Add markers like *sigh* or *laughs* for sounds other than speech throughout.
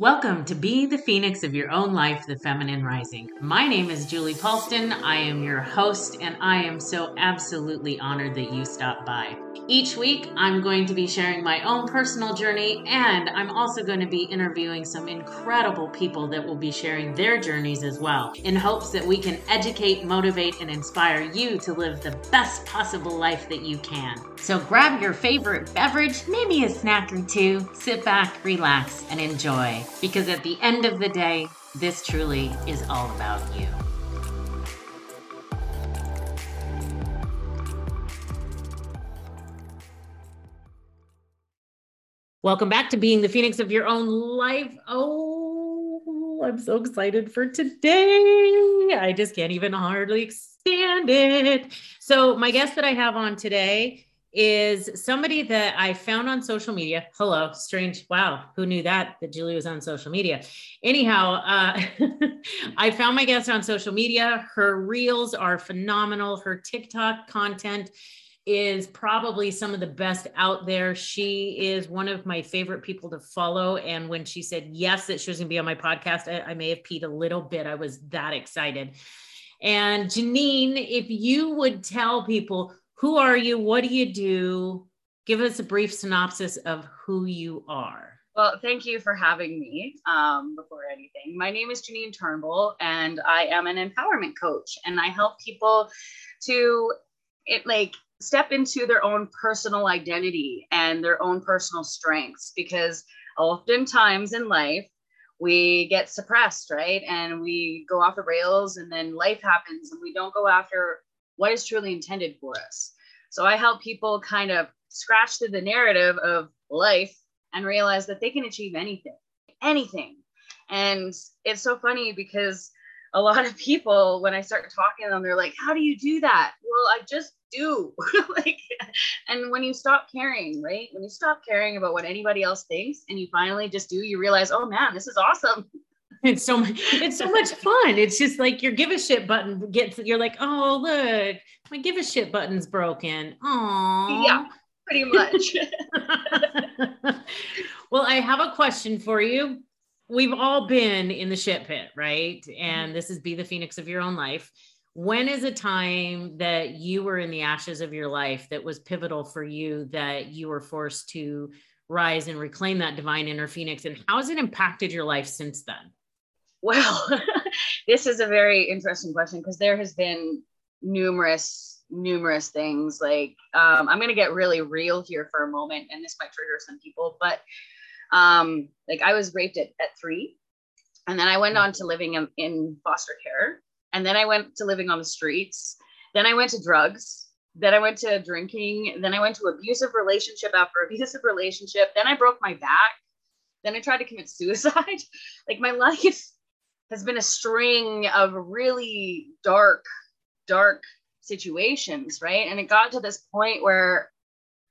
Welcome to Be the Phoenix of Your Own Life, the Feminine Rising. My name is Julie Paulston. I am your host, and I am so absolutely honored that you stopped by. Each week, I'm going to be sharing my own personal journey, and I'm also going to be interviewing some incredible people that will be sharing their journeys as well, in hopes that we can educate, motivate, and inspire you to live the best possible life that you can. So grab your favorite beverage, maybe a snack or two, sit back, relax, and enjoy. Because at the end of the day, this truly is all about you. Welcome back to being the phoenix of your own life. Oh, I'm so excited for today. I just can't even hardly stand it. So, my guest that I have on today is somebody that I found on social media. Hello, strange. Wow, who knew that that Julie was on social media? Anyhow, uh, *laughs* I found my guest on social media. Her reels are phenomenal. Her TikTok content is probably some of the best out there. She is one of my favorite people to follow. And when she said yes, that she was going to be on my podcast, I, I may have peed a little bit. I was that excited. And Genine, if you would tell people who are you, what do you do? Give us a brief synopsis of who you are. Well, thank you for having me. Um, before anything, my name is Genine Turnbull, and I am an empowerment coach, and I help people to it like step into their own personal identity and their own personal strengths because oftentimes in life we get suppressed right? And we go off the rails and then life happens and we don't go after what is truly intended for us. So i help people kind of scratch through the narrative of life and realize that they can achieve anything anything. And it's so funny because a lot of people when i start talking to them they're like how do you do that? Well i just do. *laughs* Like and when you stop caring right? When you stop caring about what anybody else thinks and you finally just do you realize oh man this is awesome. *laughs* It's so much it's so much fun. It's just like your give a shit button gets you're like oh look my give a shit button's broken. Oh yeah pretty much. *laughs* Well i have a question for you we've all been in the shit pit right? And mm-hmm. this is be the phoenix of your own life. When is a time that you were in the ashes of your life that was pivotal for you that you were forced to rise and reclaim that divine inner phoenix? And how has it impacted your life since then? Well *laughs* this is a very interesting question because there has been numerous numerous things. Like um, i'm going to get really real here for a moment and this might trigger some people but um, like i was raped at, at three and then i went on to living in, in foster care and then I went to living on the streets. Then I went to drugs. Then I went to drinking. Then I went to abusive relationship after *laughs* abusive relationship. Then I broke my back. Then I tried to commit suicide. *laughs* like my life has been a string of really dark, dark situations, right? And it got to this point where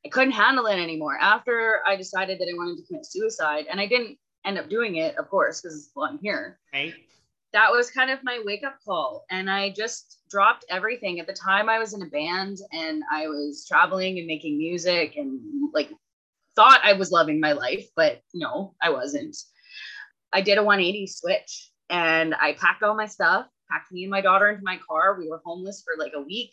I couldn't handle it anymore. After I decided that I wanted to commit suicide, and I didn't end up doing it, of course, because well, I'm here. Right that was kind of my wake up call. And I just dropped everything. At the time, I was in a band and I was traveling and making music and like thought I was loving my life, but no, I wasn't. I did a 180 switch and I packed all my stuff, packed me and my daughter into my car. We were homeless for like a week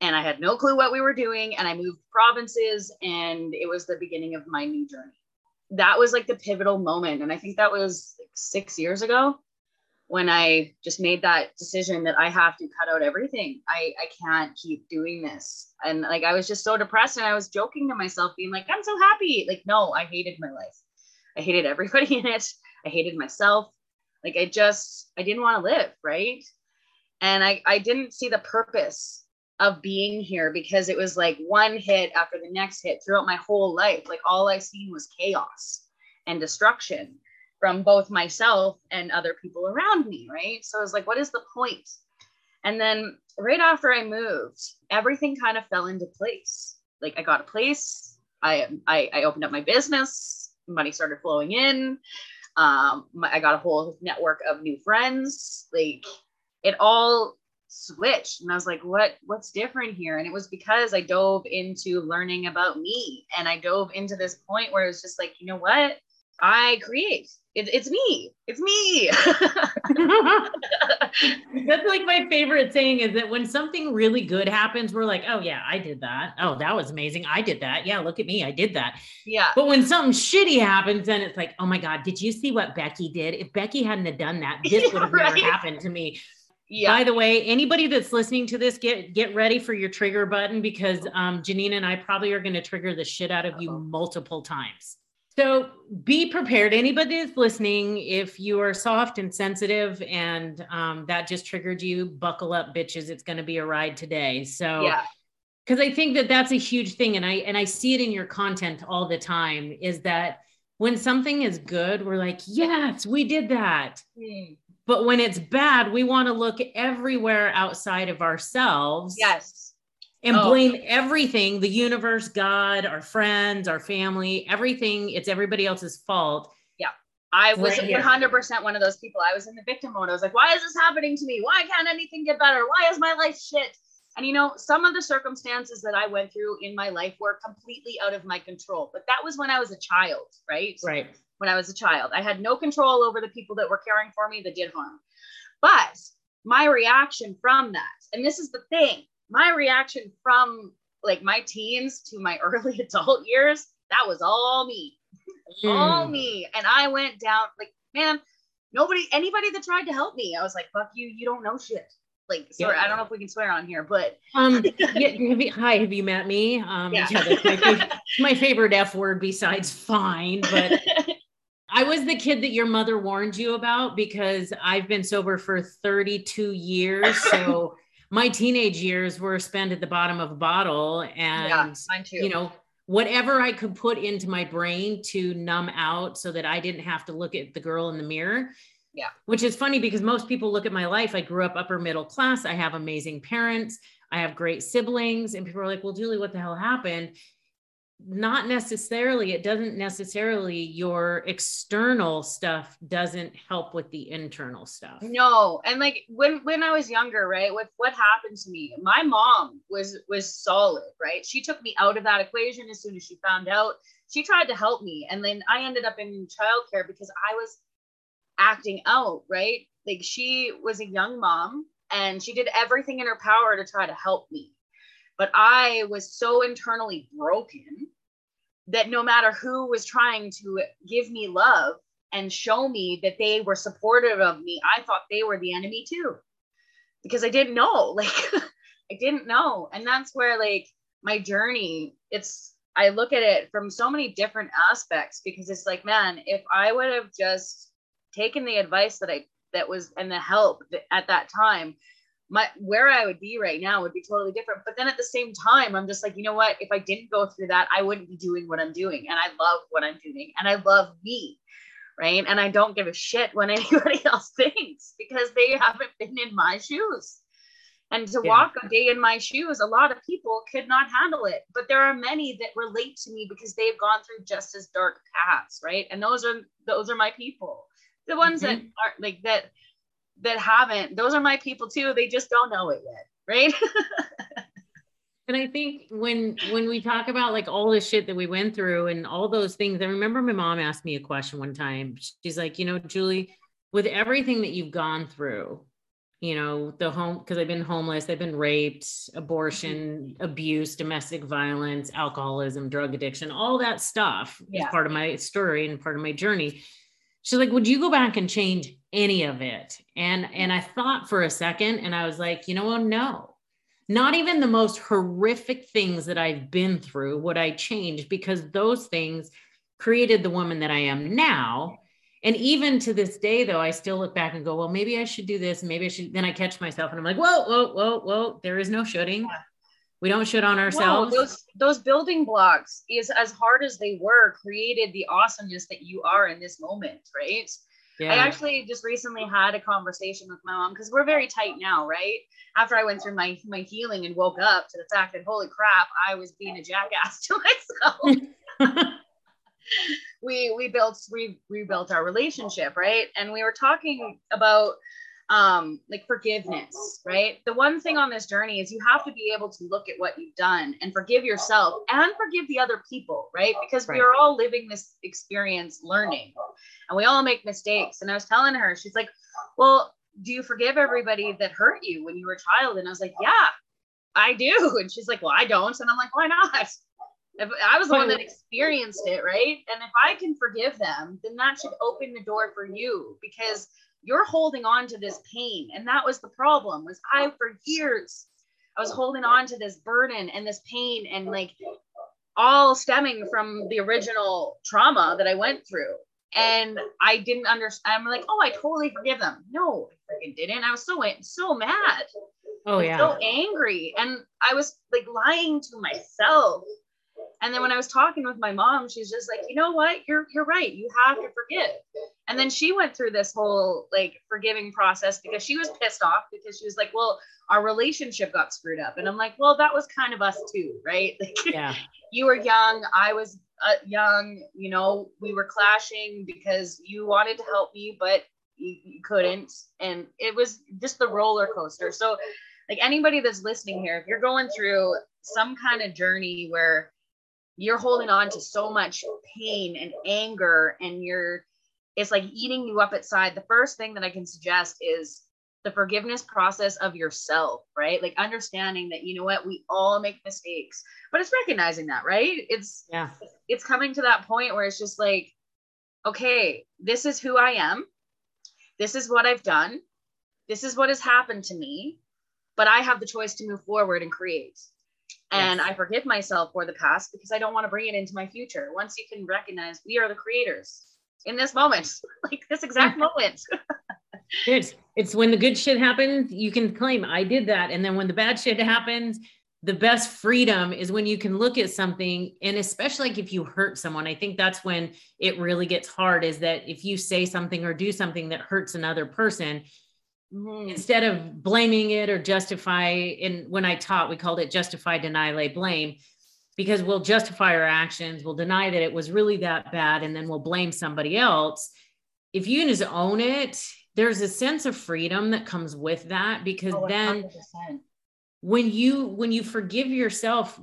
and I had no clue what we were doing. And I moved provinces and it was the beginning of my new journey. That was like the pivotal moment. And I think that was like six years ago when I just made that decision that I have to cut out everything. I, I can't keep doing this. And like, I was just so depressed and I was joking to myself, being like, I'm so happy. Like, no, I hated my life. I hated everybody *laughs* in it. I hated myself. Like, I just, I didn't want to live. Right. And I, I didn't see the purpose of being here because it was like one hit after the next hit throughout my whole life. Like, all I seen was chaos and destruction from both myself and other people around me, right? So I was like, what is the point? And then right after I moved, everything kind of fell into place. Like I got a place, I I, I opened up my business, money started flowing in. Um, my, I got a whole network of new friends. Like it all switched, and I was like, what What's different here? And it was because I dove into learning about me, and I dove into this point where it was just like, you know what? I create. It, it's me. It's me. *laughs* That's like my favorite saying is that when something really good happens, we're like, oh, yeah, I did that. Oh, that was amazing. I did that. Yeah, look at me. I did that. Yeah. But when something shitty happens, then it's like, oh my God, did you see what Becky did? If Becky hadn't have done that, this *laughs* would have right? never happened to me. Yeah. By the way, anybody that's listening to this, get get ready for your trigger button because um, Genine and I probably are going to trigger the shit out of you multiple times. So be prepared. Anybody that's listening, if you are soft and sensitive and um, that just triggered you, buckle up, bitches. It's going to be a ride today. So, yeah. Because I think that that's a huge thing, and I and I see it in your content all the time. Is that when something is good, we're like, yes, we did that. Mm. But when it's bad, we want to look everywhere outside of ourselves. Yes. and oh. blame everything the universe god our friends our family everything it's everybody else's fault. Yeah. I was right 100% one of those people. I was in the victim mode. I was like why is this happening to me? Why can't anything get better? Why is my life shit? And you know some of the circumstances that i went through in my life were completely out of my control but that was when i was a child right? Right when i was a child i had no control over the people that were caring for me that did harm but my reaction from that and this is the thing my reaction from like my teens to my *laughs* early adult years, that was all me. Mm. all me. And I went down like, man, nobody, anybody that tried to help me, I was like, fuck you, you don't know shit. Like, sorry, yeah. I don't know if we can swear on here, but um, *laughs* yeah, have you, hi, have you met me? Um, yeah, yeah my, favorite, my favorite F word besides fine, but *laughs* I was the kid that your mother warned you about because I've been sober for 32 years. So *laughs* my teenage years were spent at the bottom of a bottle and yeah, you know whatever i could put into my brain to numb out so that i didn't have to look at the girl in the mirror. Yeah. Which is funny because most people look at my life. I grew up upper middle class. I have amazing parents. I have great siblings. And people are like well julie what the hell happened not necessarily it doesn't necessarily your external stuff doesn't help with the internal stuff. No and like when when i was younger right with what happened to me my mom was was solid right? She took me out of that equation as soon as she found out. She tried to help me and then i ended up in childcare because i was acting out right? Like she was a young mom and she did everything in her power to try to help me. But I was so internally broken that no matter who was trying to give me love and show me that they were supportive of me, I thought they were the enemy too. Because I didn't know, *laughs* like, I didn't know. And that's where, like, my journey, it's, I look at it from so many different aspects because it's like, man, if I would have just taken the advice that I, that was, and the help at that time, my where I would be right now would be totally different. But then at the same time, I'm just like, you know what? If I didn't go through that, I wouldn't be doing what I'm doing. And I love what I'm doing. And I love me. Right. And I don't give a shit when *laughs* anybody else thinks because they haven't been in my shoes. And to yeah. walk a day in my shoes, a lot of people could not handle it. But there are many that relate to me because they've gone through just as dark paths, right? And those are those are my people. The ones mm-hmm. that aren't like that that haven't, those are my people too. They just don't know it yet, right? *laughs* and I think when when we talk about like all the shit that we went through and all those things, I remember my mom asked me a question one time. She's like, you know, Julie, with everything that you've gone through, you know, the home because I've been homeless, I've been raped, abortion, mm-hmm. abuse, domestic violence, alcoholism, drug addiction, all that stuff yeah. is part of my story and part of my journey she's like would you go back and change any of it? And and i thought for a second and i was like you know what? No. Not even the most horrific things that i've been through would i change because those things created the woman that i am now. And even to this day though i still look back and go well maybe i should do this. Maybe i should then i catch myself and i'm like whoa whoa whoa whoa there is no shooting we don't shit on ourselves. No, those those building blocks is as hard as they were created the awesomeness that you are in this moment, right? Yeah. I actually just recently had a conversation with my mom because we're very tight now, right? After I went through my my healing and woke up to the fact that holy crap, I was being a jackass *laughs* to myself. *laughs* we we built we rebuilt our relationship, right? And we were talking about um like forgiveness right? The one thing on this journey is you have to be able to look at what you've done and forgive yourself and forgive the other people right? Because right. we are all living this experience learning and we all make mistakes. And i was telling her she's like well do you forgive everybody that hurt you when you were a child? And i was like yeah i do. *laughs* And she's like well i don't. And i'm like why not? If I was the one that experienced it, right? And if I can forgive them, then that should open the door for you because you're holding on to this pain. And that was the problem was i for years i was holding on to this burden and this pain and like all stemming from the original trauma that i went through. And i didn't understand i'm like oh i totally forgive them. No i freaking didn't. I was so so mad. Oh yeah so angry. And i was like lying to myself and then when I was talking with my mom, she's just like, you know what? You're you're right. You have to forgive. And then she went through this whole like forgiving process because she was pissed off because she was like, well, our relationship got screwed up. And I'm like, well, that was kind of us too, right? *laughs* Like, yeah. you were young, I was uh, young, you know, we were clashing because you wanted to help me, but you, you couldn't. And it was just the roller coaster. So like anybody that's listening here, if you're going through some kind of journey where you're holding on to so much pain and anger and you're it's like eating you up inside. The first thing that i can suggest is the forgiveness process of yourself right? Like understanding that you know what we all make mistakes but it's recognizing that right? It's yeah. it's coming to that point where it's just like okay this is who i am. This is what i've done. This is what has happened to me but i have the choice to move forward and create and yes. I forgive myself for the past because I don't want to bring it into my future. Once you can recognize we are the creators in this moment, *laughs* like this exact *laughs* moment. it's it's when the good shit happens, you can claim I did that. And then when the bad shit happens, the best freedom is when you can look at something and especially like if you hurt someone i think that's when it really gets hard is that if you say something or do something that hurts another person Mm-hmm. Instead of blaming it or justify, and when I taught, we called it justify, deny, lay blame, because we'll justify our actions, we'll deny that it was really that bad, and then we'll blame somebody else. If you just own it, there's a sense of freedom that comes with that because oh, then when you when you forgive yourself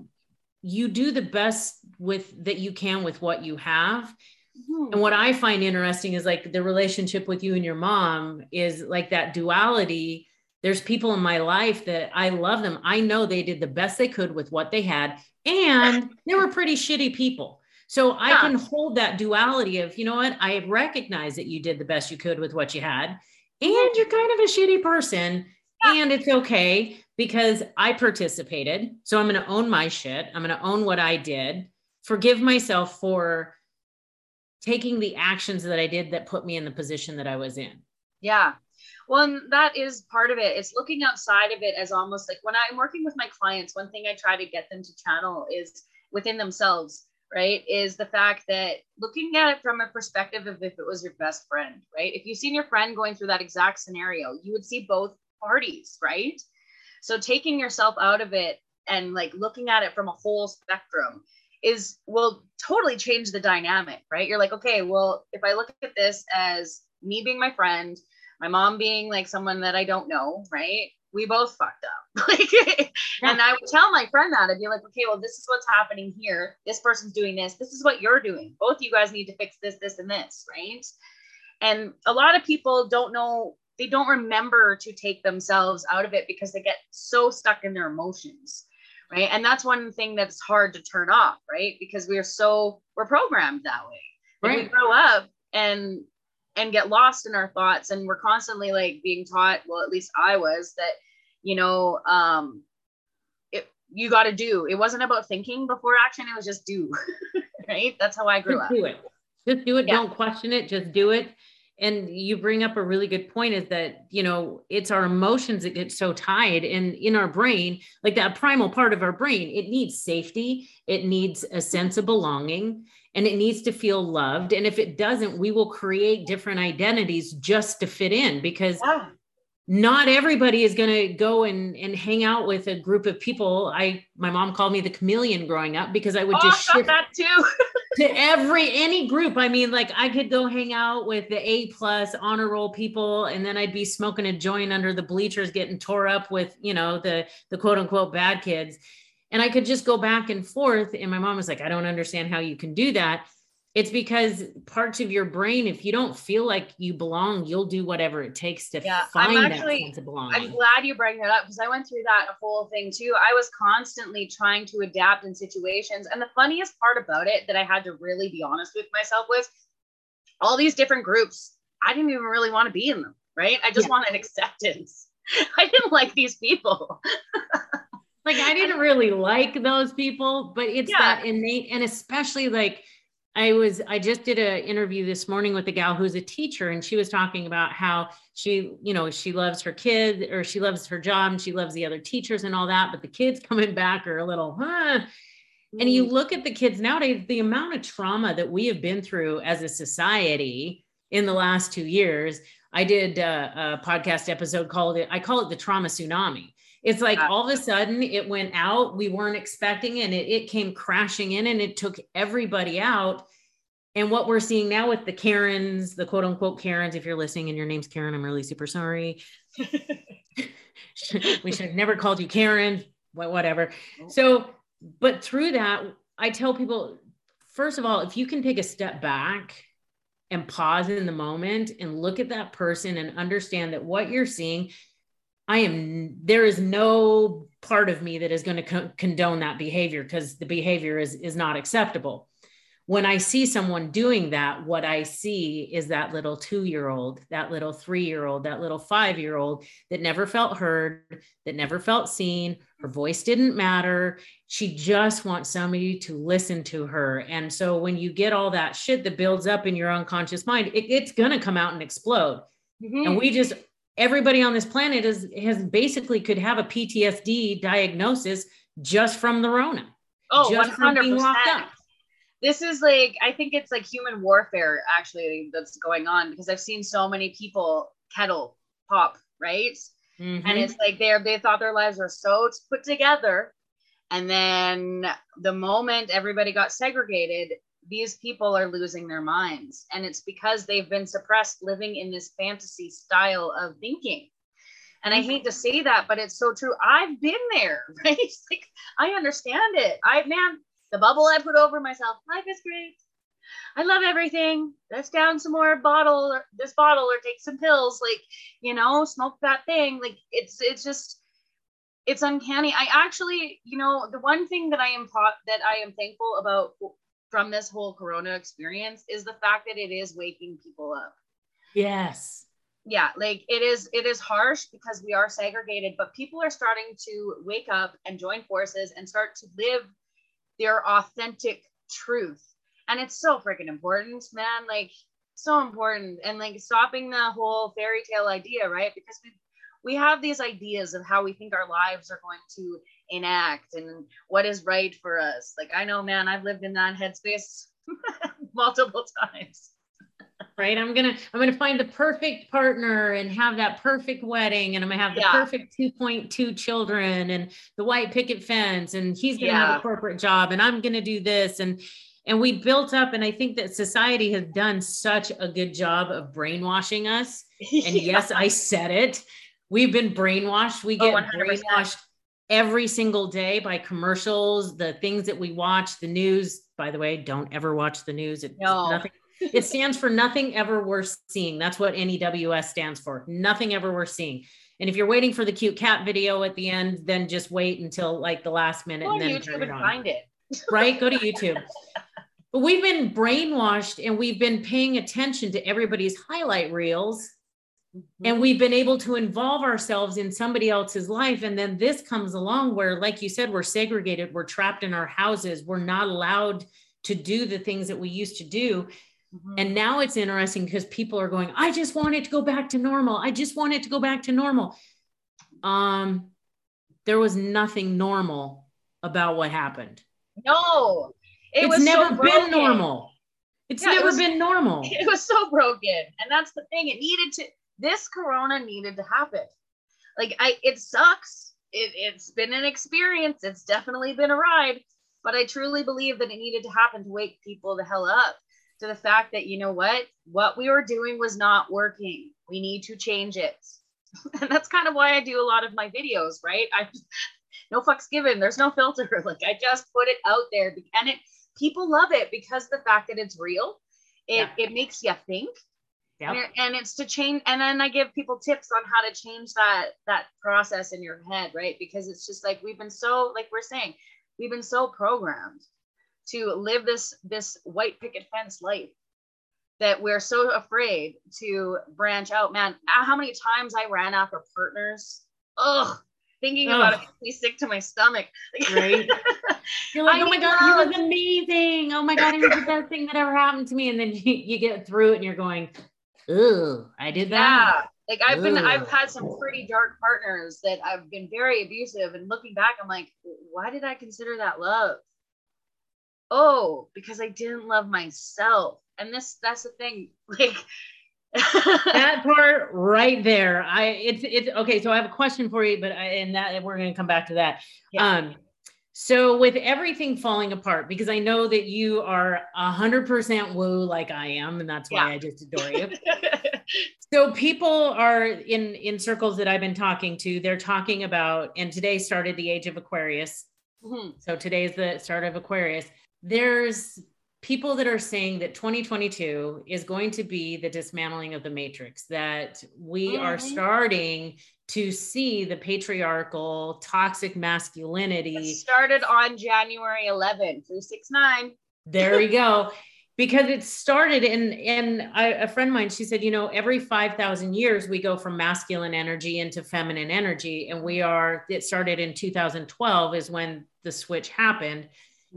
you do the best with that you can with what you have Mm-hmm. And what I find interesting is like the relationship with you and your mom is like that duality. There's people in my life that I love them. I know they did the best they could with what they had, and they were pretty shitty people. So I can hold that duality of, you know what, I recognize that you did the best you could with what you had, and you're kind of a shitty person, and it's okay because I participated. So I'm going to own my shit. I'm going to own what I did, forgive myself for taking the actions that I did that put me in the position that I was in. Yeah. Well, that is part of it. It's looking outside of it as almost like when I'm working with my clients, one thing I try to get them to channel is within themselves, right? Is the fact that looking at it from a perspective of if it was your best friend, right? If you've seen your friend going through that exact scenario, you would see both parties, right? So taking yourself out of it and like looking at it from a whole spectrum is will totally change the dynamic, right? You're like, okay, well, if I look at this as me being my friend, my mom being like someone that I don't know, right? We both fucked up. *laughs* like, and I would tell my friend that I'd be like, okay, well, this is what's happening here. This person's doing this. This is what you're doing. Both you guys need to fix this, this, and this, right? And a lot of people don't know, they don't remember to take themselves out of it because they get so stuck in their emotions right? And that's one thing that's hard to turn off right? Because we're so we're programmed that way. Right. we grow up and and get lost in our thoughts and we're constantly like being taught well at least i was that you know um it, you got to do. It wasn't about thinking before action it was just do *laughs* right? That's how i grew just up. do it. Just do it. Yeah. don't question it. Just do it and you bring up a really good point is that you know it's our emotions that get so tied and in our brain like that primal part of our brain. It needs safety. It needs a sense of belonging and it needs to feel loved. And if it doesn't we will create different identities just to fit in because yeah. Not everybody is going to go and, and hang out with a group of people. I, my mom called me the chameleon growing up because I would Oh, just shift that too. *laughs* to every, any group. I mean, like I could go hang out with the A plus honor roll people and then I'd be smoking a joint under the bleachers, getting tore up with, you know, the, the quote unquote bad kids. And I could just go back and forth. And my mom was like, I don't understand how you can do that. It's because parts of your brain, if you don't feel like you belong, you'll do whatever it takes to Yeah, I'm find actually- that sense of belonging. I'm glad you bring that up because I went through that whole thing too. I was constantly trying to adapt in situations. And the funniest part about it that I had to really be honest with myself was all these different groups. I didn't even really want to be in them, right? I just Yeah. wanted *laughs* acceptance. *laughs* I didn't like these people. *laughs* like I didn't really like those people, but it's Yeah. that innate, and especially like I was, I just did an interview this morning with a gal who's a teacher, and she was talking about how she, you know, she loves her kid or she loves her job and she loves the other teachers and all that, but the kids *laughs* coming back are a little, huh. And you mm. look at the kids nowadays, the amount of trauma that we have been through as a society in the last two years. I did a, a podcast episode called it, I call it the trauma tsunami. It's like all of a sudden it went out, we weren't expecting, and it, it came crashing in and it took everybody out. And what we're seeing now with the Karens, the quote unquote Karens, if you're listening and your name's Karen, I'm really super sorry. *laughs* we should have never called you Karen, whatever. So, but through that, I tell people, first of all, if you can take a step back and pause in the moment and look at that person and understand that what you're seeing, I am, there is no part of me that is going to co- condone that behavior because the behavior is, is not acceptable when I see someone doing that, what I see is that little two year old, that little three year old, that little five year old that never felt heard, that never felt seen. Her voice didn't matter. She just wants somebody to listen to her. And so when you get all that shit that builds up in your unconscious mind, it, it's going to come out and explode. Mhm. And we just, everybody on this planet is, has basically could have a PTSD diagnosis just from the Rona. oh, just from being locked up. this is like i think it's like human warfare actually that's going on because i've seen so many people kettle pop right Mhm. and it's like they're they thought their lives were so put together and then the moment everybody got segregated these people are losing their minds and it's because they've been suppressed living in this fantasy style of thinking and i mm-hmm. hate to say that but it's so true i've been there *laughs* right like i understand it i man the bubble i put over myself life is great I love everything. Let's down some more bottle, or this bottle, or take some pills. Like, you know, smoke that thing. Like, it's it's just it's uncanny. I actually, you know, the one thing that I am taught that I am thankful about from this whole Corona experience is the fact that it is waking people up. yes. Yeah, like it is it is harsh because we are segregated, but people are starting to wake up and join forces and start to live their authentic truth. And it's so freaking important, man. Like so important. And like stopping the whole fairy tale idea, right? Because we we have these ideas of how we think our lives are going to enact and what is right for us. Like I know, man, I've lived in that headspace *laughs* multiple times. right i'm gonna i'm gonna find the perfect partner and have that perfect wedding and i'm gonna have the Yeah. perfect 2.2 children and the white picket fence and he's gonna have a corporate job and i'm gonna do this and and we built up and i think that society has done such a good job of brainwashing us and *laughs* yes i said it we've been brainwashed we Oh, get 100%. brainwashed every single day by commercials the things that we watch the news by the way don't ever watch the news it's No. nothing it stands for nothing ever worth seeing that's what news stands for nothing ever worth seeing and if you're waiting for the cute cat video at the end then just wait until like the last minute Go and then turn YouTube it and on find it. right? Go to *laughs* YouTube. But we've been brainwashed and we've been paying attention to everybody's highlight reels and we've been able to involve ourselves in somebody else's life. And then this comes along where, like you said, we're segregated, we're trapped in our houses, we're not allowed to do the things that we used to do. Mhm. And now it's interesting because people are going, I just want it to go back to normal. I just want it to go back to normal. Um, there was nothing normal about what happened. no, it it's was so never been normal. It's Yeah, it never was- been normal. *laughs* It was so broken, and that's the thing. It needed to. This Corona needed to happen. Like I it sucks. It, it's been an experience. It's definitely been a ride, but I truly believe that it needed to happen to wake people the hell up to the fact that you know what? What we were doing was not working. We need to change it. *laughs* and that's kind of why I do a lot of my videos, right? I no fucks given. There's no filter. *laughs* Like I just put it out there and it people love it because the fact that it's real. It yeah. it makes you think. Yep. And it's to change and then I give people tips on how to change that that process in your head, right? Because it's just like we've been so like we're saying, we've been so programmed to live this this white picket fence life that we're so afraid to branch out. Man, uh, how many times I ran after partners? Ugh, thinking Ugh. about it makes me sick to my stomach. Right. *laughs* You're like, I oh my God, love. he was amazing. Oh my God, he was the best thing that ever happened to me. And then you, *laughs* you get through it and you're going, Ooh, I did that. Yeah. Like I've been, I've had some pretty dark partners that I've been very abusive. And looking back, I'm like, why did I consider that love? Oh, because I didn't love myself and this that's the thing *laughs* like *laughs* that part right there i it's it's okay so i have a question for you but I, and that we're going to come back to that yeah. um so with everything falling apart because i know that you are a hundred percent woo like i am and that's why yeah. i just adore you *laughs* so people are in in circles that i've been talking to they're talking about and today started the age of aquarius mm-hmm. so today is the start of aquarius there's people that are saying that 2022 is going to be the dismantling of the matrix, that we mm-hmm. are starting to see the patriarchal, toxic masculinity. It started on January 11 through 6 9. There we go. *laughs* because it started and and I, a friend of mine she said you know every 5000 years we go from masculine energy into feminine energy and we are it started in 2012 is when the switch happened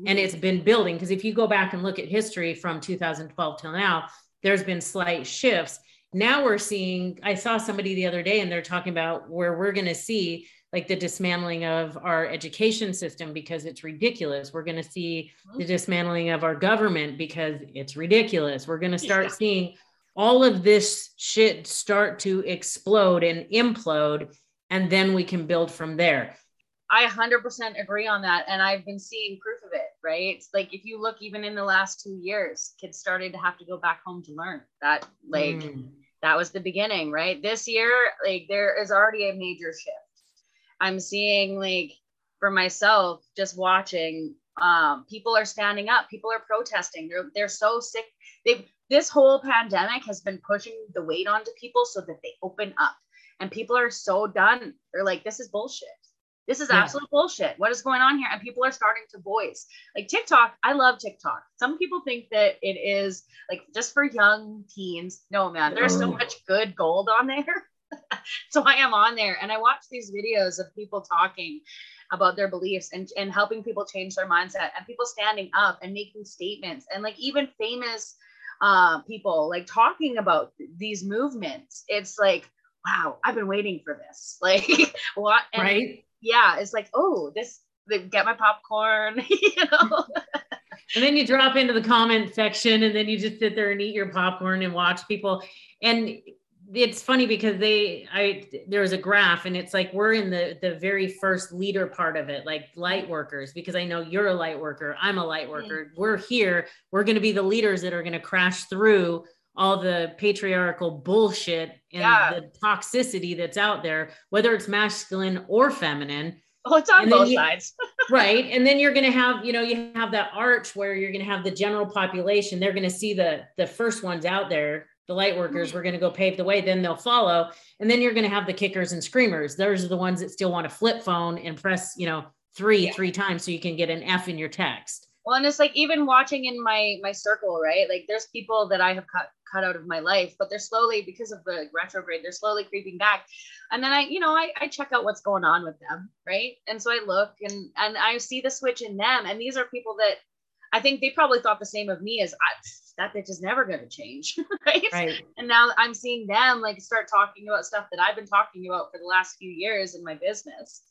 and it's been building because if you go back and look at history from 2012 till now there's been slight shifts now we're seeing i saw somebody the other day and they're talking about where we're going to see like the dismantling of our education system because it's ridiculous we're going to see the mm-hmm. dismantling of our government because it's ridiculous we're going to start yeah. seeing all of this shit start to explode and implode and then we can build from there I 100% agree on that. And I've been seeing proof of it, right? It's like if you look even in the last two years, kids started to have to go back home to learn that, like, mm. that was the beginning, right? This year, like, there is already a major shift. I'm seeing, like, for myself, just watching, um, people are standing up, people are protesting. They're, they're so sick. They, this whole pandemic has been pushing the weight onto people so that they open up. And people are so done. They're like, this is bullshit this is yeah. absolute bullshit. What is going on here? And people are starting to voice. Like TikTok, I love TikTok. Some people think that it is like just for young teens. No, man, there's so much good gold on there. *laughs* so I am on there and I watch these videos of people talking about their beliefs and, and helping people change their mindset and people standing up and making statements and like even famous uh, people like talking about these movements. It's like, wow, I've been waiting for this. *laughs* Like what? right yeah, it's like, oh, this, get my popcorn, *laughs* you know. and then you drop into the comment section and then you just sit there and eat your popcorn and watch people. And it's funny because they i there's a graph and it's like we're in the the very first leader part of it like light workers because i know you're a light worker i'm a light worker mm-hmm. we're here we're going to be the leaders that are going to crash through all the patriarchal bullshit and yeah. the toxicity that's out there, whether it's masculine or feminine. Oh, it's on both you, sides. *laughs* right. And then you're going to have, you know, you have that arch where you're going to have the general population. They're going to see the the first ones out there, the light workers, mm-hmm. we're going to go pave the way, then they'll follow. And then you're going to have the kickers and screamers. Those are the ones that still want to flip phone and press, you know, three, yeah. three times so you can get an F in your text. Well, and it's like even watching in my my circle, right? Like there's people that I have cut cut out of my life, but they're slowly because of the retrograde, they're slowly creeping back. And then I, you know, I, I check out what's going on with them, right? And so I look and and I see the switch in them, and these are people that I think they probably thought the same of me as ah, that bitch is never going to change, *laughs* right? Right. And now I'm seeing them like start talking about stuff that I've been talking about for the last few years in my business,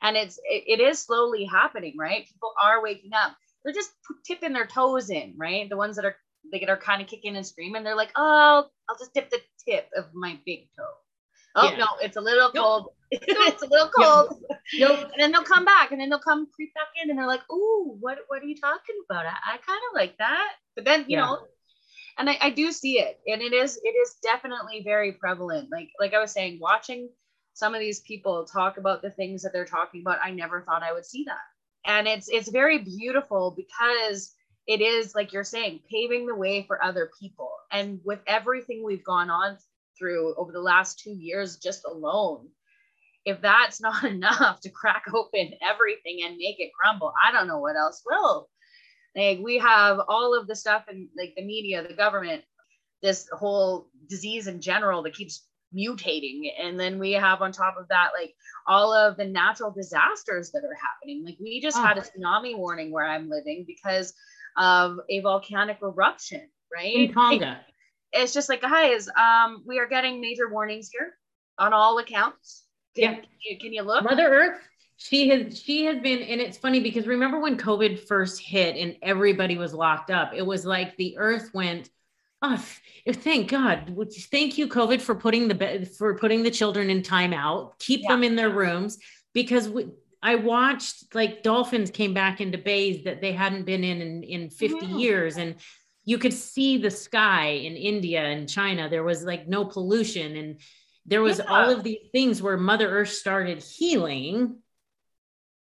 and it's it, it is slowly happening, right? People are waking up they're just tipping their toes in, right? The ones that are they get are kind of kicking and screaming, they're like, oh, I'll just dip the tip of my big toe. Oh Yeah. no, it's a little Nope. cold. *laughs* it's a little cold. Nope. And then they'll come back and then they'll come creep back in and they're like, "Ooh, what what are you talking about? I, I kind of like that." But then, you Yeah. know, and I, I do see it. And it is it is definitely very prevalent. Like like I was saying, watching some of these people talk about the things that they're talking about, I never thought I would see that. And it's it's very beautiful because it is like you're saying, paving the way for other people. And with everything we've gone on through over the last two years just alone, if that's *laughs* not enough to crack open everything and make it crumble, I don't know what else will. Like we have all of the stuff in like the media, the government, this whole disease in general that keeps mutating. And then we have on top of that, like all of the natural disasters that are happening. Like we just Oh. had a tsunami warning where I'm living because of a volcanic eruption, right? In Tonga. it's just like guys um we are getting major warnings here on all accounts can, Yeah. can, you, can you look Mother Earth, she has she has been, and it's funny because remember when COVID first hit and everybody was locked up? It was like the earth went, oh, thank God. Thank you, COVID, for putting the for putting the children in timeout. Keep Yeah. them in their rooms because we, I watched like dolphins came back into bays that they hadn't been in in, in 50 Mhm. years and you could see the sky in India and China. There was like no pollution and there was Yeah. all of these things where Mother Earth started healing.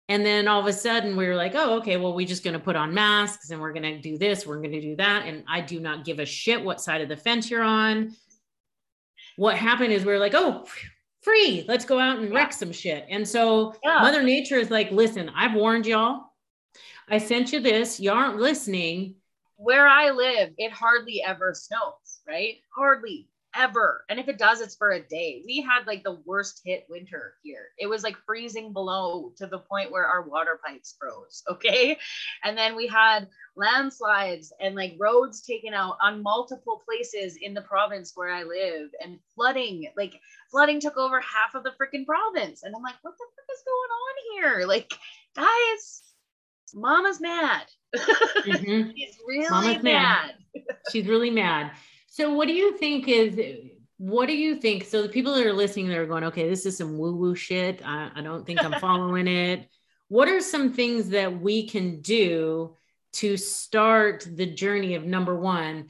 And then all of a sudden we were like, oh, okay, well, we're just going to put on masks and we're going to do this, we're going to do that. And I do not give a shit what side of the fence you're on. What happened is we were like, oh, free, let's go out and wreck some shit. And so Yeah. Mother Nature is like, listen, I've warned y'all. I sent you this. You aren't listening. where i live it hardly ever snows right hardly ever and if it does it's for a day we had like the worst hit winter here it was like freezing below to the point where our water pipes froze *laughs* okay and then we had landslides and like roads taken out on multiple places in the province where i live and flooding like flooding took over half of the freaking province and i'm like what the fuck is going on here like guys mama's mad *laughs* Mhm. She's really Mama's mad. mad. *laughs* She's really mad. So, what do you think is? What do you think? So, the people that are listening, they're going, okay, this is some woo woo shit. I, I don't think I'm *laughs* following it. What are some things that we can do to start the journey of number one,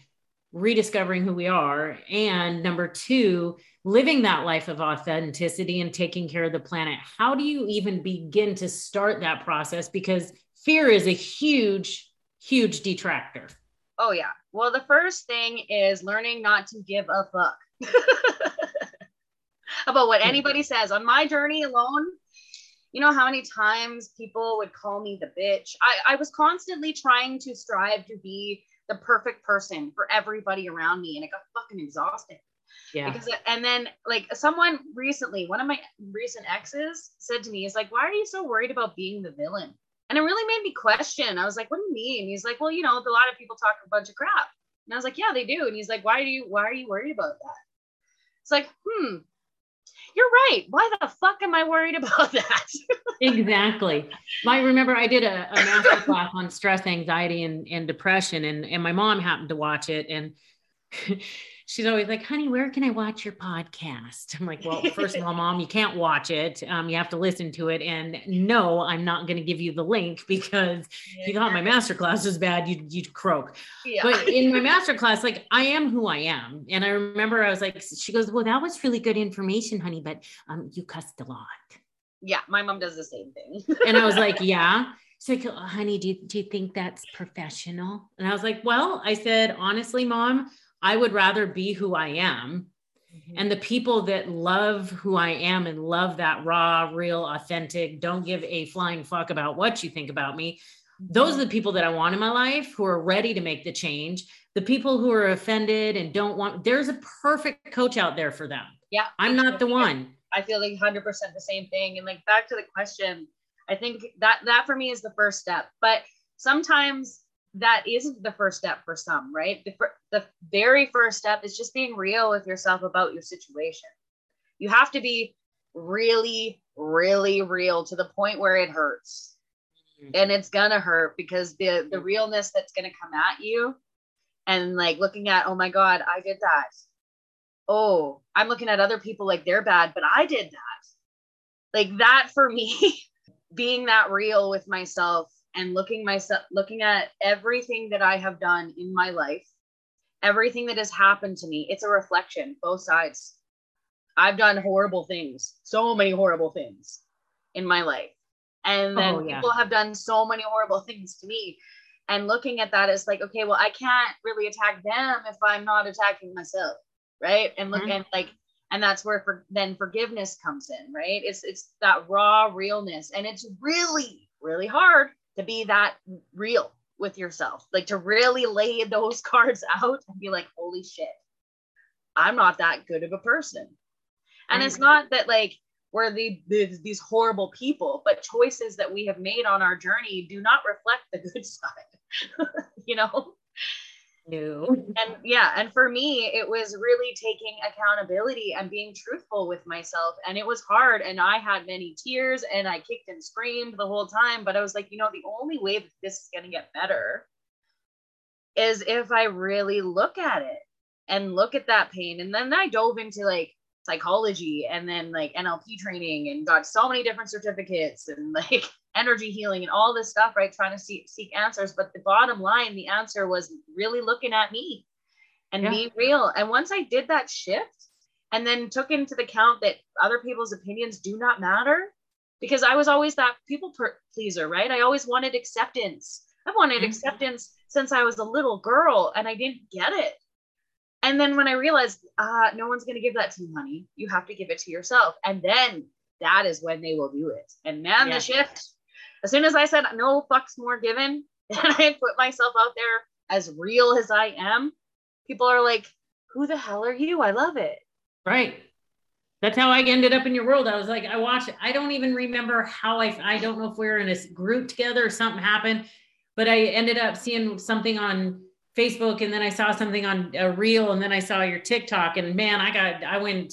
rediscovering who we are, and number two, living that life of authenticity and taking care of the planet? How do you even begin to start that process? Because fear is a huge, huge detractor. Oh yeah. Well, the first thing is learning not to give a fuck *laughs* about what hmm. anybody says. On my journey alone, you know how many times people would call me the bitch? I, I was constantly trying to strive to be the perfect person for everybody around me, and it got fucking exhausting. Yeah. Because uh, and then like someone recently, one of my recent exes said to me, "Is like, why are you so worried about being the villain?" And it really made me question. I was like, "What do you mean?" He's like, "Well, you know, a lot of people talk a bunch of crap." And I was like, "Yeah, they do." And he's like, "Why do you? Why are you worried about that?" It's like, hmm, you're right. Why the fuck am I worried *laughs* about that? exactly. I remember I did a, a master class on stress, anxiety, and, and depression, and, and my mom happened to watch it. And *laughs* she's always like, honey, where can I watch your podcast? I'm like, well, first of all, *laughs* mom, you can't watch it. Um, you have to listen to it. And no, I'm not going to give you the link because if you thought my master class was bad, you'd, you'd croak. yeah. But in my master class, like I am who I am. And I remember I was like, she goes, well, that was really good information, honey, but um, you cussed a lot. yeah, my mom does the same thing. And I was like, *laughs* yeah. She's like, oh, honey, do you, do you think that's professional? And I was like, well, I said, honestly, mom, I would rather be who I am. Mm-hmm. And the people that love who I am and love that raw, real, authentic, don't give a flying fuck about what you think about me. Those are the people that I want in my life who are ready to make the change. The people who are offended and don't want, there's a perfect coach out there for them. yeah, I'm not the one. I feel like 100% the same thing. And like back to the question, I think that that for me is the first step. But sometimes that isn't the first step for some, right? The, fir- the very first step is just being real with yourself about your situation. You have to be really, really real to the point where it hurts. Mhm. And it's gonna hurt because the the realness that's gonna come at you and like looking at, oh my God, I did that. oh, I'm looking at other people like they're bad, but I did that. Like that for me, *laughs* being that real with myself and looking myself looking at everything that I have done in my life, everything that has happened to me, it's a reflection, both sides. I've done horrible things, so many horrible things in my life. And then oh, yeah. people have done so many horrible things to me. And looking at that is like, okay, well, I can't really attack them if I'm not attacking myself. Right. And looking mm-hmm. like, and that's where for, then forgiveness comes in, right? It's it's that raw realness. And it's really, really hard to be that real with yourself, like to really lay *laughs* those cards out and be like, holy shit, I'm not that good of a person. And mm-hmm. it's not that like we're the, the, these horrible people, but choices that we have made on our journey do not reflect the good *laughs* side, *laughs* you know? No. *laughs* And yeah, and for me, it was really taking accountability and being truthful with myself. And it was hard. And I had many tears and I kicked and screamed the whole time. But I was like, you know, the only way that this is going to get better is if I really look at it and look at that pain. And then I dove into like psychology and then like NLP training and got so many different certificates and *laughs* like energy healing and all this stuff, right? Trying to seek, seek answers. But the bottom line, the answer was really looking at me and yeah. being real. And once I did that shift and then took into the count that other people's opinions do not matter, because I was always that people per- pleaser, right? I always wanted acceptance. I wanted mm-hmm. acceptance since I was a little girl and I didn't get it. And then when I realized, uh, no one's going to give that to you, honey, you have to give it to yourself. And then that is when they will do it. And man, yeah. the shift, as soon as I said, no fucks more given, *laughs* and I put myself out there as real as I am, people are like, who the hell are you? I love it. Right. That's how I ended up in your world. I was like, I watched, I don't even remember how I, I don't know if we were in a group together or something happened, but I ended up seeing something on Facebook and then I saw something on a reel and then I saw your TikTok and man, I got, I went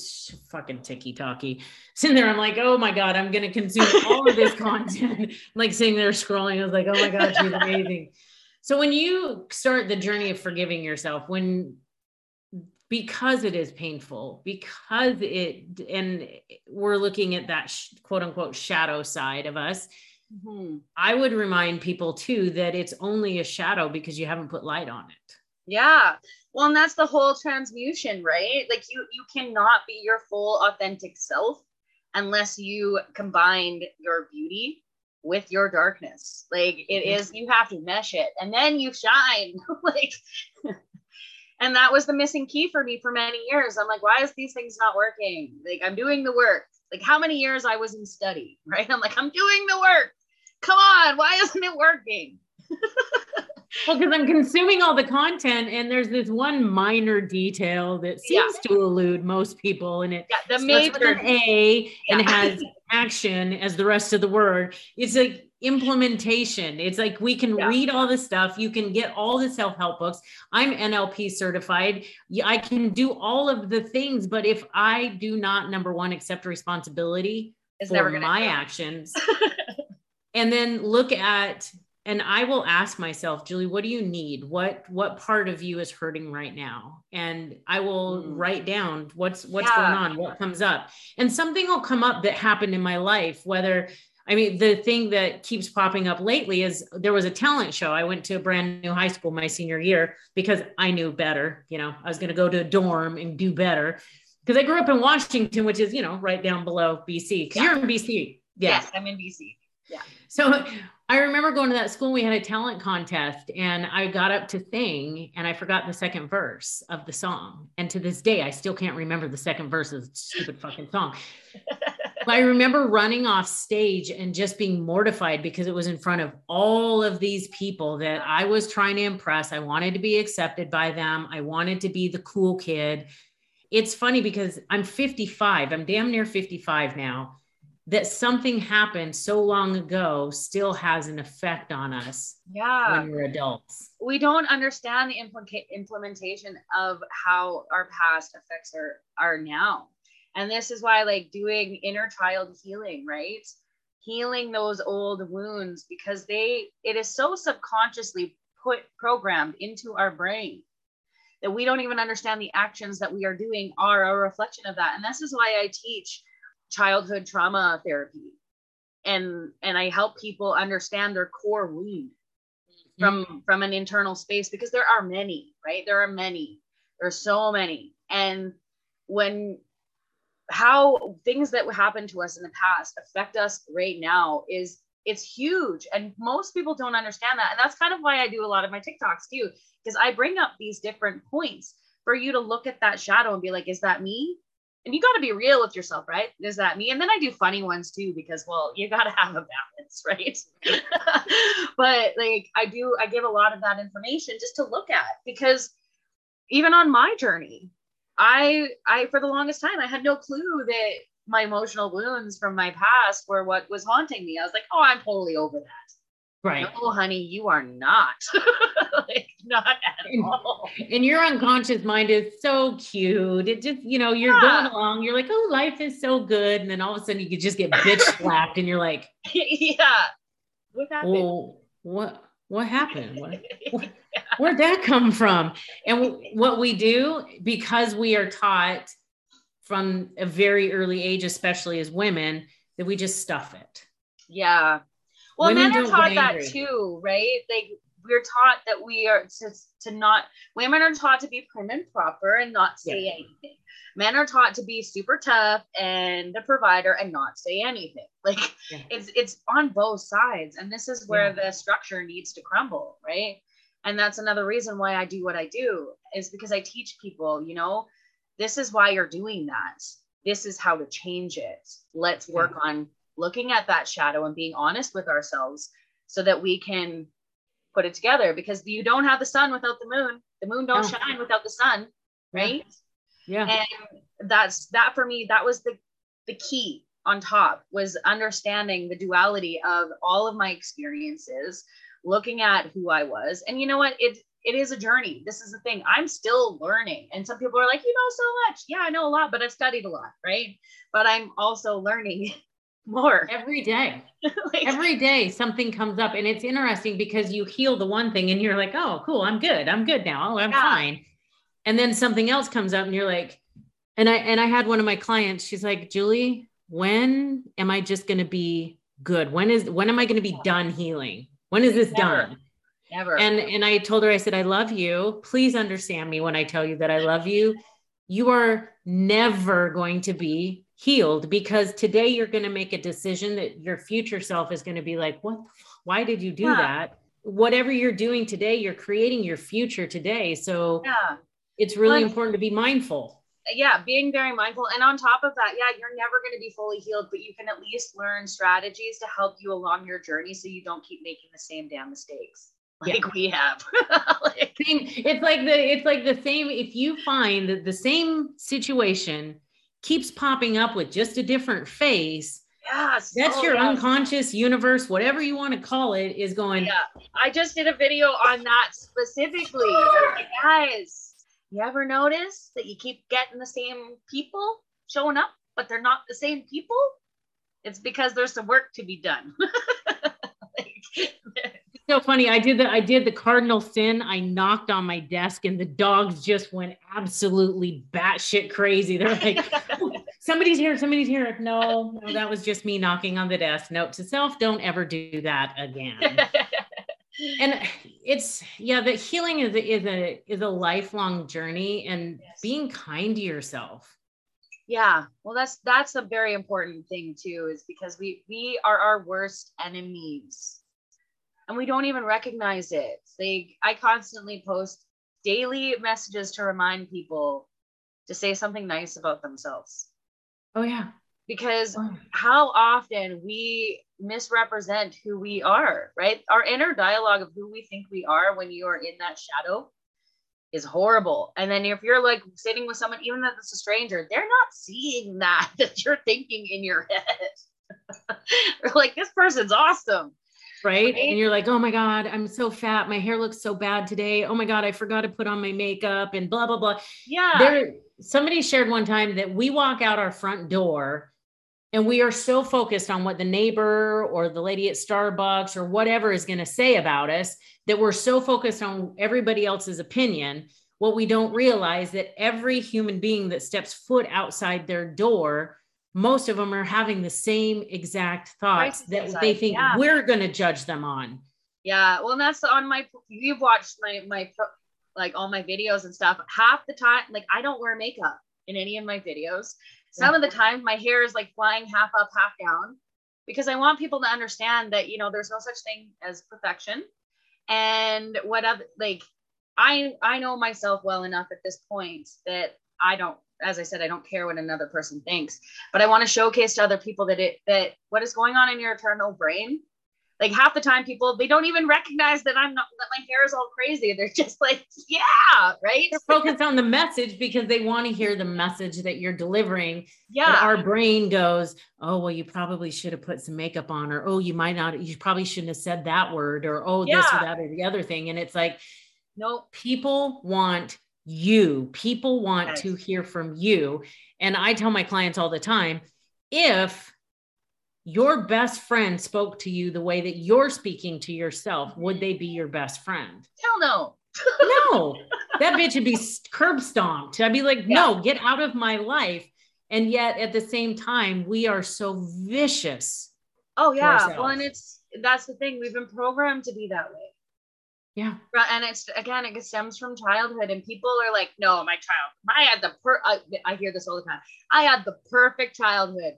fucking ticky talky sitting there. I'm like, oh my God, I'm going to consume all of this *laughs* content. like sitting there scrolling. I was like, oh my God, she's amazing. so when you start the journey of forgiving yourself, when, because it is painful, because it, and we're looking at that quote unquote shadow side of us, Mm-hmm. I would remind people too that it's only a shadow because you haven't put light on it. Yeah. Well, and that's the whole transmutation, right? Like you you cannot be your full authentic self unless you combined your beauty with your darkness. Like it mm-hmm. is you have to mesh it and then you shine. *laughs* like and that was the missing key for me for many years. I'm like, why is these things not working? Like I'm doing the work. Like how many years I was in study, *laughs* right? I'm like, I'm doing the work come on, why isn't it working? *laughs* well, because I'm consuming all the content, and there's this one minor detail that seems yeah. to elude most people, and it yeah, the major an A yeah. and has *laughs* action as the rest of the word. It's like implementation. It's like we can yeah. read all the stuff. You can get all the self help books. I'm NLP certified. I can do all of the things, but if I do not, number one, accept responsibility it's for my actions. *laughs* and then look at and i will ask myself julie what do you need what what part of you is hurting right now and i will mm. write down what's what's yeah. going on what comes up and something will come up that happened in my life whether i mean the thing that keeps popping up lately is there was a talent show i went to a brand new high school my senior year because i knew better you know i was going to go to a dorm and do better because i grew up in washington which is you know right down below bc because yeah. you're in bc yeah. yes i'm in bc yeah. So I remember going to that school. We had a talent contest, and I got up to sing, and I forgot the second verse of the song. And to this day, I still can't remember the second verse of the stupid fucking song. but *laughs* I remember running off stage and just being mortified because it was in front of all of these people that I was trying to impress. I wanted to be accepted by them. I wanted to be the cool kid. It's funny because I'm 55. I'm damn near 55 now that something happened so long ago still has an effect on us yeah. when we're adults. We don't understand the implica- implementation of how our past affects our our now. And this is why like doing inner child healing right? Healing those old wounds because they it is so subconsciously put programmed into our brain that we don't even understand the actions that we are doing are a reflection of that. And this is why I teach childhood trauma therapy and and I help people understand their core wound mm-hmm. from from an internal space because there are many, right? There are many. There's so many. And when how things that happen to us in the past affect us right now is it's huge and most people don't understand that and that's kind of why i do a lot of my tiktoks too because i bring up these different points for you to look at that shadow and be like is that me and you got to be real with yourself right is that me and then i do funny ones too because well you got to *laughs* have a balance right *laughs* but like i do i give a lot of that information just to look at because even on my journey i i for the longest time i had no clue that my emotional wounds from my past were what was haunting me. I was like, oh, I'm totally over that. Right. Oh, honey, you are not. *laughs* like, not at and, all. And your unconscious mind is so cute. It just, you know, you're yeah. going along, you're like, oh, life is so good. And then all of a sudden you could just get bitch *laughs* slapped and you're like, yeah. What happened? Well, what? What happened? What, *laughs* yeah. Where'd that come from? And what we do, because we are taught from a very early age, especially as women, that we just stuff it. Yeah. Well, women men are taught that too, right? Like we're taught that we are to, to not women are taught to be prim and proper and not say yeah. anything. Men are taught to be super tough and the provider and not say anything. *laughs* Like yeah. it's it's on both sides. And this is where yeah. the structure needs to crumble, right? And that's another reason why I do what I do is because I teach people, you know, this is why you're doing that. This is how to change it. Let's work on looking at that shadow and being honest with ourselves so that we can put it together because you don't have the sun without the moon. The moon don't shine without the sun, right? Yeah. And that's that for me, that was the the key on top was understanding the duality of all of my experiences, looking at who I was. And you know what? It it is a journey. This is the thing. I'm still learning. And some people are like, you know so much. Yeah, I know a lot, but I've studied a lot, right? But I'm also learning *laughs* more every day. *laughs* like, every day something comes up. And it's interesting because you heal the one thing and you're like, oh, cool, I'm good. I'm good now. Oh, I'm yeah. fine. And then something else comes up and you're like, and I and I had one of my clients, she's like, Julie, when am I just gonna be good? When is when am I gonna be done healing? When is this Never. done? Never. And and I told her, I said, I love you. Please understand me when I tell you that I love you. You are never going to be healed because today you're going to make a decision that your future self is going to be like, what? Why did you do yeah. that? Whatever you're doing today, you're creating your future today. So yeah. it's really important to be mindful yeah being very mindful and on top of that yeah you're never going to be fully healed but you can at least learn strategies to help you along your journey so you don't keep making the same damn mistakes like yeah. we have. *laughs* like, it's like the it's like the same. If you find that the same situation keeps popping up with just a different face, Yes. That's oh, your yes. unconscious universe, whatever you want to call it, is going. Yeah. I just did a video on that specifically. like, guys, you ever notice that you keep getting the same people showing up, but they're not the same people? It's because there's some work to be done. *laughs* like, so funny. I did the I did the cardinal sin. I knocked on my desk and the dogs just went absolutely batshit crazy. They're like, *laughs* somebody's here, somebody's here. No, no, that was just me knocking on the desk. Note to self, don't ever do that again. *laughs* and it's yeah, the healing is is a is a lifelong journey and yes. being kind to yourself. Yeah, well, that's that's a very important thing too, is because we we are our worst enemies and we don't even recognize it. They I constantly post daily messages to remind people to say something nice about themselves. Oh yeah. Because oh. how often we misrepresent who we are, right? Our inner dialogue of who we think we are when you are in that shadow is horrible. And then if you're like sitting with someone, even if it's a stranger, they're not seeing *laughs* that that you're thinking in your head. *laughs* they're like this person's awesome right? And you're like, oh my God, I'm so fat. My hair looks so bad today. Oh my God, I forgot to put on my makeup and blah, blah, blah. Yeah. There, somebody shared one time that we walk out our front door and we are so focused on what the neighbor or the lady at Starbucks or whatever is going to say about us that we're so focused on everybody else's opinion. what we don't realize that every human being that steps foot outside their door most of them are having the same exact thoughts that inside. they think yeah. we're going to judge them on yeah well that's on my you've watched my my like all my videos and stuff half the time like i don't wear makeup in any of my videos some yeah. of the time my hair is like flying half up half down because i want people to understand that you know there's no such thing as perfection and what other like i i know myself well enough at this point that i don't as i said i don't care what another person thinks but i want to showcase to other people that it that what is going on in your eternal brain. Like half the time people they don't even recognize that i'm not that my hair is all crazy. They're just like yeah right? They're focused on the message because they want to hear the message that you're delivering. Yeah. but our brain goes oh well you probably should have put some makeup on or oh you might not you probably shouldn't have said that word or oh yeah. this or that or the other thing and it's like no nope. people want you people want to hear from you and i tell my clients all the time if your best friend spoke to you the way that you're speaking to yourself, would they be your best friend? Hell no. *laughs* no, that bitch would be curb stomped. I'd be like, yeah. no, get out of my life. And yet at the same time, we are so vicious. Oh, yeah. Well, and it's that's the thing. We've been programmed to be that way. Yeah. And it's again, it stems from childhood, and people are like, no, my child, I had the per, I, I hear this all the time. I had the perfect childhood.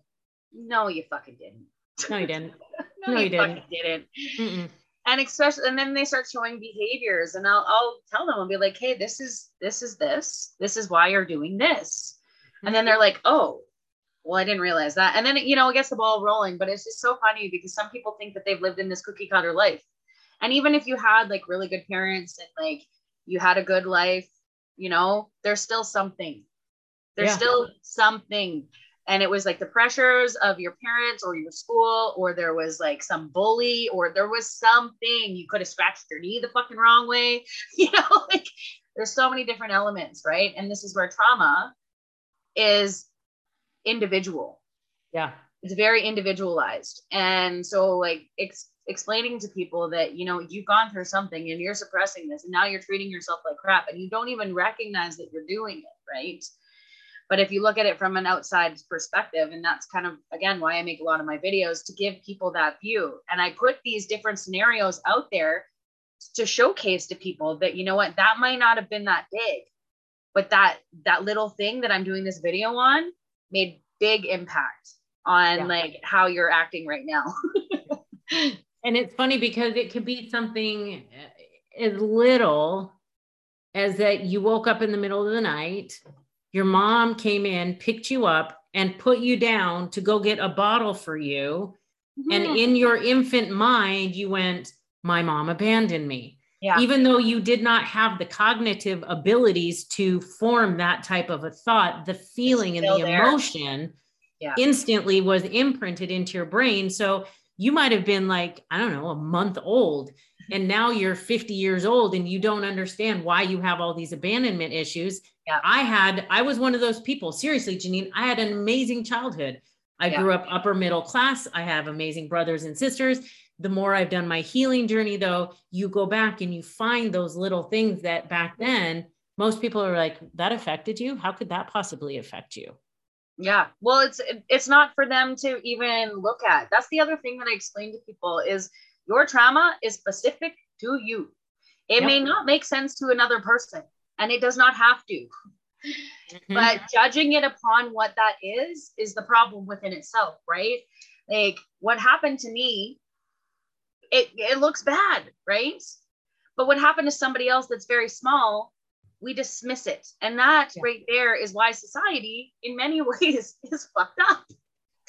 No, you fucking didn't. No, you didn't. *laughs* no, no, you, you didn't. didn't. Mm-mm. And especially, and then they start showing behaviors, and I'll, I'll tell them, I'll be like, hey, this is this is this. This is why you're doing this. Mm-hmm. And then they're like, oh, well, I didn't realize that. And then you know, it gets the ball rolling. But it's just so funny because some people think that they've lived in this cookie cutter life. And even if you had like really good parents and like you had a good life, you know, there's still something. There's yeah. still something. And it was like the pressures of your parents or your school or there was like some bully or there was something. You could have scratched your knee the fucking wrong way. *laughs* You know like there's so many different elements right? And this is where trauma is individual. Yeah. It's very individualized. And so like ex- explaining to people that you know you've gone through something and you're suppressing this and now you're treating yourself like crap and you don't even recognize that you're doing it right but if you look at it from an outside perspective, and that's kind of, again, why I make a lot of my videos to give people that view. And I put these different scenarios out there to showcase to people that, you know what, that might not have been that big, but that, that little thing that I'm doing this video on made big impact on yeah. like how you're acting right now. *laughs* and it's funny because it could be something as little as that you woke up in the middle of the night your mom came in, picked you up, and put you down to go get a bottle for you. Mm-hmm. And in your infant mind, you went, My mom abandoned me. Yeah. Even though you did not have the cognitive abilities to form that type of a thought, the feeling and the there. emotion yeah. instantly was imprinted into your brain. So you might have been like, I don't know, a month old. Mm-hmm. And now you're 50 years old and you don't understand why you have all these abandonment issues yeah. I had, I was one of those people. Seriously, Genine, I had an amazing childhood. I yeah. grew up upper middle class. I have amazing brothers and sisters. The more I've done my healing journey, though, you go back and you find those little things that back then most people are like, that affected you. How could that possibly affect you? Yeah. Well, it's it's not for them to even look at. That's the other thing that I explain to people is your trauma is specific to you. It yep. may not make sense to another person and it does not have to. Mm-hmm. But judging it upon what that is is the problem within itself, right? Like what happened to me, it it looks bad, right? But what happened to somebody else that's very small, we dismiss it. And that yeah. right there is why society in many *laughs* ways is fucked up.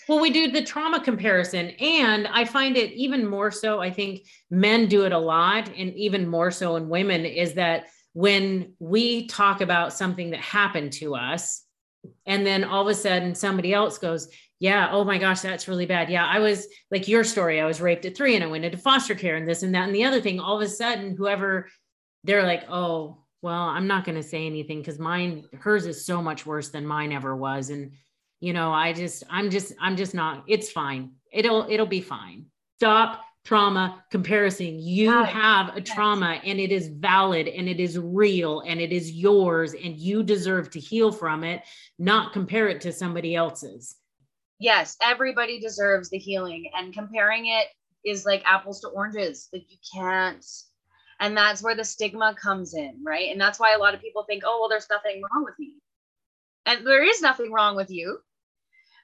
Well, we do the trauma comparison. And I find it even more so. I think men do it a lot, and even more so in women, is that when we talk about something that happened to us and then all of a sudden somebody else goes yeah oh my gosh that's really bad yeah i was like your story i was raped at three and i went into foster care and this and that and the other thing all of a sudden whoever they're like oh well i'm not going to say anything because mine hers is so much worse than mine ever was and you know i just i'm just i'm just not it's fine it'll it'll be fine stop trauma comparison. You have a trauma and it is valid and it is real and it is yours and you deserve to heal from it, not compare it to somebody else's. yes, everybody deserves the healing, and comparing it is like apples to oranges. Like you can't. And that's where the stigma comes in, right? And that's why a lot of people think, oh, well, there's nothing wrong with me. And there is nothing wrong with you,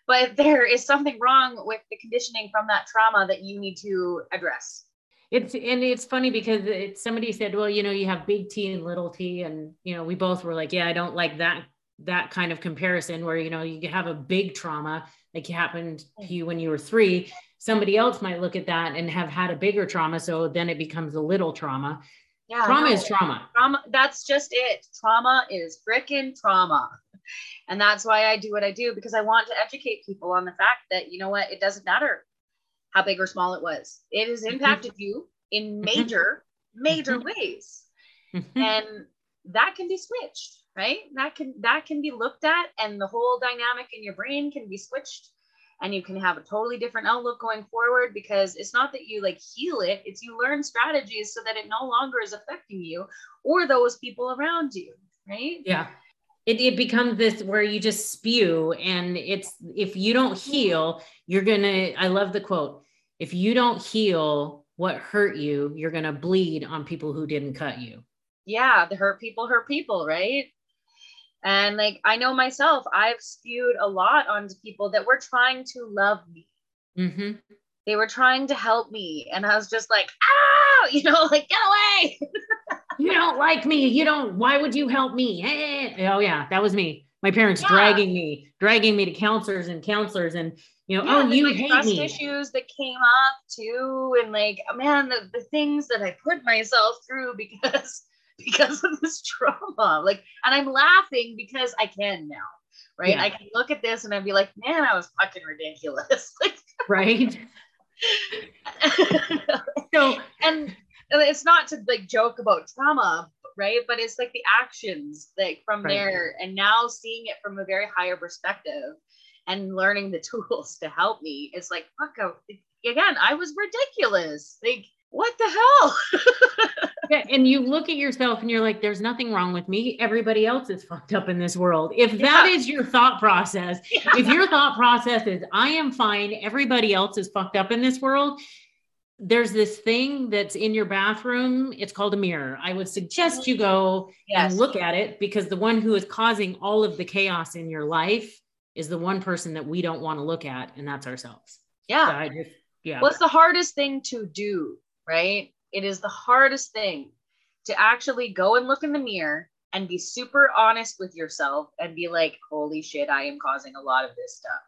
but there is something wrong with the conditioning from that trauma that you need to address. It's and it's funny because it, somebody said, well, you know, you have big T and little T, and you know, we both were like, yeah, I don't like that that kind of comparison where you know you have a big trauma like happened to mm. you when you were three. Somebody else might look at that and have had a bigger trauma, so then it becomes a little trauma. Yeah. trauma no. is trauma. trauma that's just it trauma is freaking trauma and that's why i do what i do because i want to educate people on the fact that you know what it doesn't matter how big or small it was it has mm-hmm. impacted you in mm-hmm. major major mm-hmm. ways and that can be switched right that can that can be looked at and the whole dynamic in your brain can be switched and you can have a totally different outlook going forward because it's not that you like heal it it's you learn strategies so that it no longer is affecting you or those people around you right yeah. It, it becomes this where you just spew and it's if you don't heal, you're gonna I love the quote. If you don't heal what hurt you, you're gonna bleed on people who didn't cut you. yeah the hurt people hurt people right and like i know myself i've spewed a lot onto people that were trying to love me Mm-hmm. they were trying to help me and i was just like ah *laughs* you know like get away *laughs* You don't like me. You don't. Why would you help me? Eh. Oh yeah, that was me. My parents Yeah. dragging me, dragging me to counselors and counselors, and you know, Yeah, oh, you like, hate trust me. issues that came up too and like man the, the things that i put myself through *laughs* because *laughs* because of this trauma like and i'm laughing because i can now right Yeah. i can look at this and i'd be like man i was fucking ridiculous *laughs* like Right. *laughs* So and it's not to like joke about trauma right but it's like the actions like from Right. there and now seeing it from a very higher perspective and learning the tools to help me it's like fuck oh, I- again i was ridiculous like what the hell Yeah, and you look at yourself and you're like, there's nothing wrong with me. Everybody else is fucked up in this world. If that Yeah. is your thought process, if your thought process is, I am fine, everybody else is fucked up in this world, there's this thing that's in your bathroom. It's called a mirror. I would suggest you go yes and look at it because the one who is causing all of the chaos in your life is the one person that we don't want to look at, and that's ourselves. So yeah I just, yeah. what's the hardest thing to do right it is the hardest thing to actually go and look in the mirror and be super honest with yourself and be like holy shit i am causing a lot of this stuff.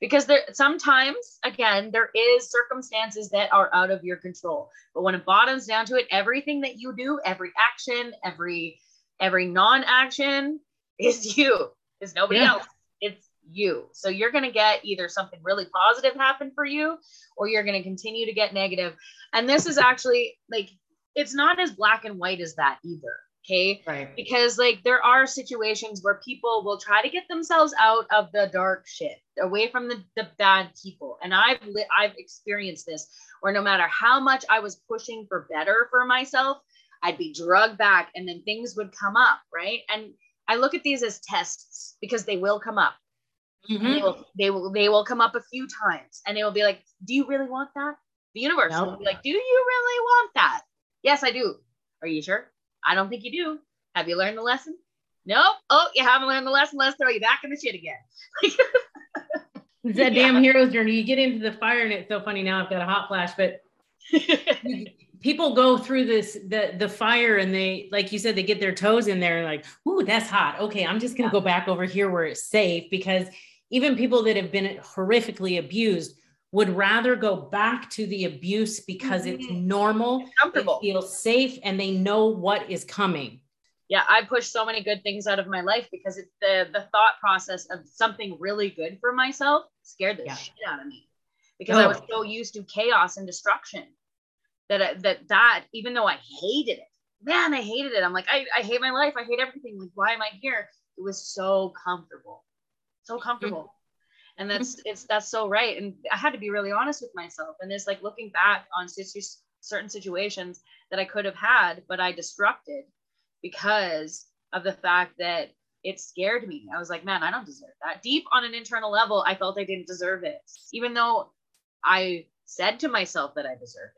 Because there sometimes again there is circumstances that are out of your control. But when it bottoms down to it everything that you do every action every every non-action is *laughs* you is nobody Yeah. else. It's you. So you're going to get either something really positive happen for you or you're going to continue to get negative. and this is actually like it's not as black and white as that either okay? Right. because like there are situations where people will try to get themselves out of the dark shit away from the, the bad people. And i've li- i've experienced this where no matter how much i was pushing for better for myself i'd be drugged back and then things would come up right? And i look at these as tests because they will come up and they mm-hmm. will they will they will come up a few times and they will be like do you really want that? The universe will be like do you really want that? Yes i do. Are you sure? I don't think you do. Have you learned the lesson? Nope. Oh you haven't learned the lesson. Let's throw you back in the shit again. It's *laughs* that *laughs* Yeah. damn hero's journey. You get into the fire, and it's so funny. Now. I've got a hot flash, but *laughs* people go through this the the fire, and they, like you said, they get their toes in there, and like, ooh, that's hot. Okay, I'm just gonna Yeah. go back over here where it's safe because even people that have been horrifically abused would rather go back to the abuse because it's Mhm. normal, they comfortable feel safe, and they know what is coming. yeah i pushed so many good things out of my life because it's the the thought process of something really good for myself scared the Yeah. shit out of me because i Oh. was so used to chaos and destruction that I, that that even though i hated it. Man i hated it. I'm like I, I hate my life. I hate everything. Like why am i here? It was so comfortable. So mm-hmm. comfortable. And that's *laughs* it's that's so right. And i had to be really honest with myself. And it's like looking back on situ- certain situations that i could have had but i disrupted because of the fact that it scared me. I was like man i don't deserve that. Deep on an internal level i felt i didn't deserve it. Even though i said to myself that i deserved.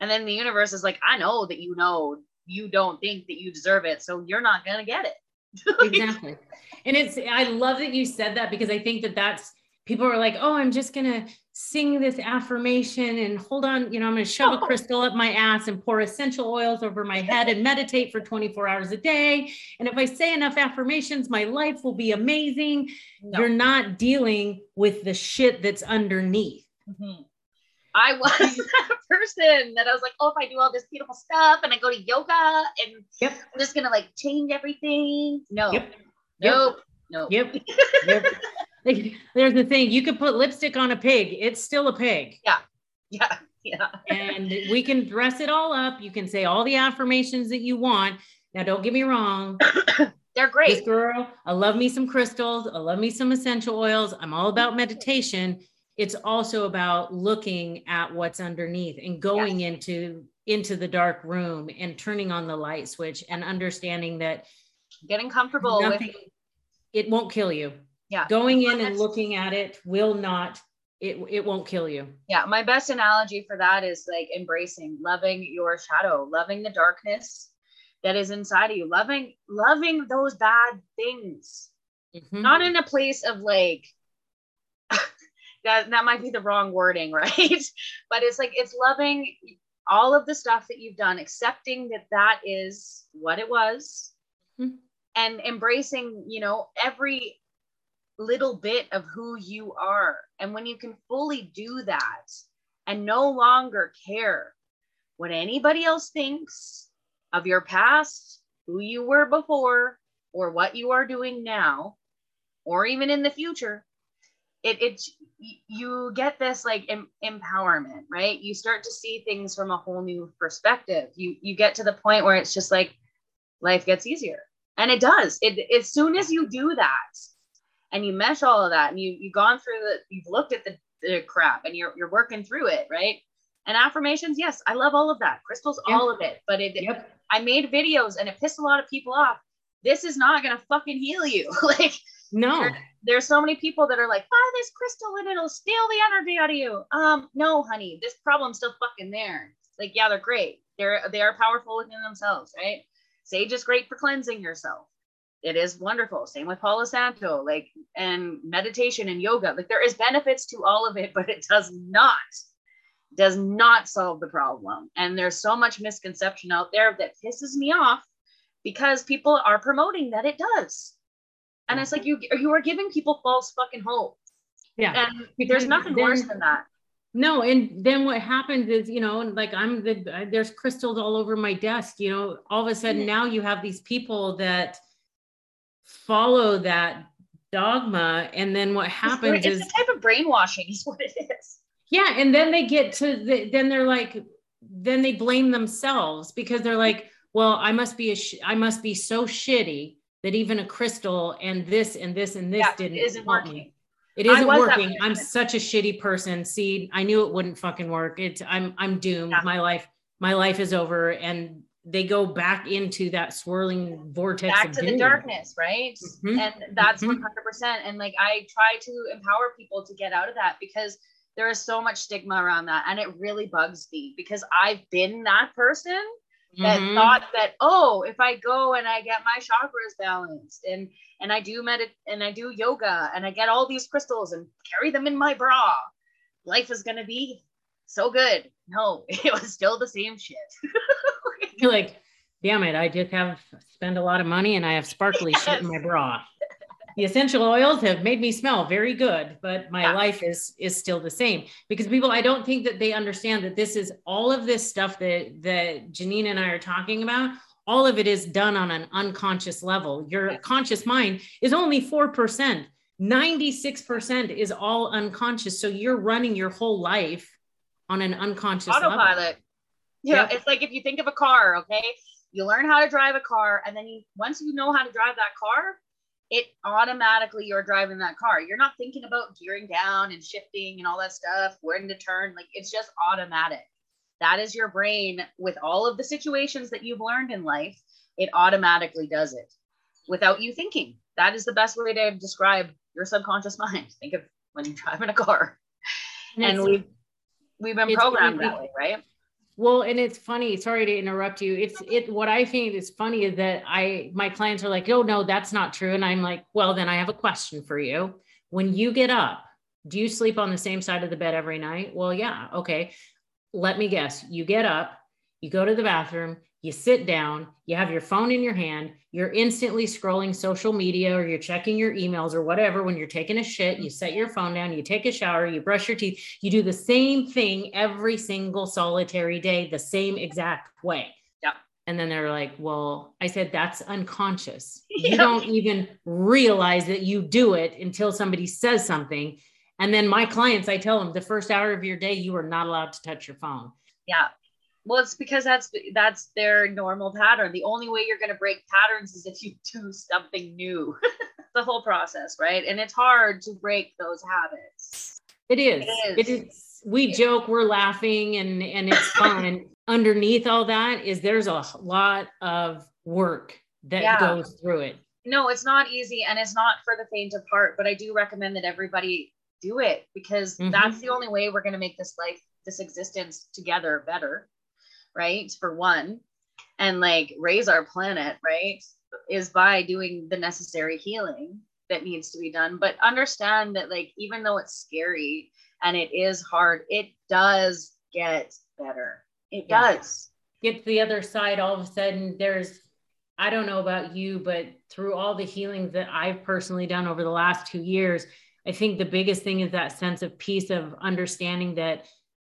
And then the universe is like i know that you know you don't think that you deserve it so you're not gonna get it *laughs* exactly. And it's, I love that you said that because I think that that's, people are like, oh, I'm just going to sing this affirmation and hold on, you know, I'm going to shove a crystal up my ass and pour essential oils over my head and meditate for 24 hours a day. And if I say enough affirmations, my life will be amazing. No. You're not dealing with the shit that's underneath. Mm-hmm. I was *laughs* that person that I was like, oh, if I do all this beautiful stuff and I go to yoga and yep. I'm just gonna like change everything. No, yep. nope, nope. Yep. yep. There's the thing, you could put lipstick on a pig, it's still a pig. Yeah. Yeah. Yeah. and we can dress it all up. You can say all the affirmations that you want. Now, don't get me wrong. *coughs* They're great. This girl, I love me some crystals. I love me some essential oils. I'm all about meditation it's also about looking at what's underneath and going yes. into into the dark room and turning on the light switch and understanding that getting comfortable nothing, with it won't kill you yeah going in and looking at it will not it, it won't kill you yeah my best analogy for that is like embracing loving your shadow loving the darkness that is inside of you loving loving those bad things mm-hmm. not in a place of like that that might be the wrong wording *laughs* right but it's like it's loving all of the stuff that you've done accepting that that is what it was mm-hmm. and embracing you know every little bit of who you are and when you can fully do that and no longer care what anybody else thinks of your past who you were before or what you are doing now or even in the future it it you get this like em- empowerment right? You start to see things from a whole new perspective. You you get to the point where it's just like life gets easier. And it does. It as soon as you do that and you mesh all of that and you you've gone through the you've looked at the, the crap and you're you're working through it right? And affirmations yes i love all of that. Crystals yeah. all of it. But it yep. i made videos and it pissed a lot of people off. This is not gonna fucking heal you. *laughs* Like no there's so many people that are like, buy this crystal and it'll steal the energy out of you. Um, no, honey, this problem's still fucking there. Like, yeah, they're great. They're they are powerful within themselves, right? Sage is great for cleansing yourself. It is wonderful. Same with Palo Santo, like and meditation and yoga. Like there is benefits to all of it, *laughs* but it does not does not solve the problem. And there's so much misconception out there that pisses me off because people are promoting that it does and it's like you you are giving people false fucking hope. Yeah. And there's nothing then, worse than that. No and then what happens is you know like i'm the there's crystals all over my desk you know all of a sudden now you have these people that follow that dogma. And then what happens it's, is it's a type of brainwashing is what it is. Yeah and then they get to the, then they're like then they blame themselves because they're like well i must be a sh- i must be so shitty that even a crystal and this and this and this yeah, didn't it isn't working. Me. It isn't working. I'm such a shitty person. See, I knew it wouldn't fucking work. It's I'm I'm doomed. Yeah. My life my life is over and they go back into that swirling vortex back to doom. the darkness right mm-hmm. and that's mm-hmm. 100% and like i try to empower people to get out of that because there is so much stigma around that and it really bugs me because i've been that person that mm-hmm. thought that oh if i go and i get my chakras balanced and and i do medit and i do yoga and i get all these crystals and carry them in my bra life is going to be so good no *laughs* it was still the same shit *laughs* you're like damn it i just have spend a lot of money and i have sparkly yes. shit in my bra the essential oils have made me smell very good but my yeah. life is is still the same. Because people i don't think that they understand that this is all of this stuff that that Genine and i are talking about all of it is done on an unconscious level. Your conscious mind is only 4% 96% is all unconscious. So you're running your whole life on an unconscious autopilot. Level. yeah yep. it's like if you think of a car okay? You learn how to drive a car and then you once you know how to drive that car it automatically you're driving that car. You're not thinking about gearing down and shifting and all that stuff, when to turn. Like it's just automatic. That is your brain with all of the situations that you've learned in life. It automatically does it without you thinking. That is the best way to describe your subconscious *laughs* mind. Think of when you're driving a car. And, and we've we've been programmed that way, right? Well, and it's funny. Sorry to interrupt you. It's it. What I think is funny is that I my clients are like, "Oh no, that's not true," and I'm like, "Well, then I have a question for you. When you get up, do you sleep on the same side of the bed every night?" Well, yeah. Okay. Let me guess. You get up, you go to the bathroom, you sit down, you have your phone in your hand, you're instantly scrolling social media or you're checking your emails or whatever when you're taking a shit, you set your phone down, you take a shower, you brush your teeth, you do the same thing every single solitary day, the same exact way. Yeah. And then they're like, well, I said, that's unconscious. *laughs* You don't even realize that you do it until somebody says something. And then my clients, I tell them the first hour of your day, you are not allowed to touch your phone. Yeah well, it's because that's that's their normal pattern. The only way you're going to break patterns is if you *laughs* do something new. *laughs* the whole process, right? And it's hard to break those habits. It is. It is. It is. We joke, we're laughing, and and it's *laughs* fun. and underneath all that is there's a lot of work that yeah. goes through it. No, it's not easy, and it's not for the faint of heart. But I do recommend that everybody do it because mm-hmm. that's the only way we're going to make this life, this existence together better right? For one, and like raise our planet, right? Is by doing the necessary healing that needs to be done. But understand that, like, even though it's scary and it is hard, it does get better. It yeah. does. Get to the other side, all of a sudden, there's, I don't know about you, but through all the healing that I've personally done over the last two years, I think the biggest thing is that sense of peace of understanding that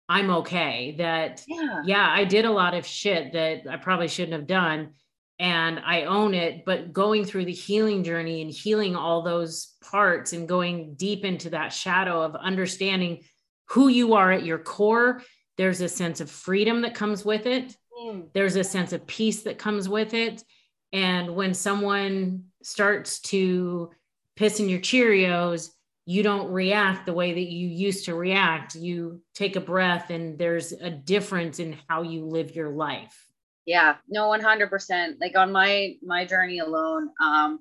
I'm okay. That, yeah. yeah, I did a lot of shit that I probably shouldn't have done. And I own it. But going through the healing journey and healing all those parts and going deep into that shadow of understanding who you are at your core, there's a sense of freedom that comes with it. Mm. There's a sense of peace that comes with it. And when someone starts to piss in your Cheerios, you don't react the way that you used to react. You take a breath and there's a difference in how you live your life. Yeah, no, 100%. Like on my my journey alone, um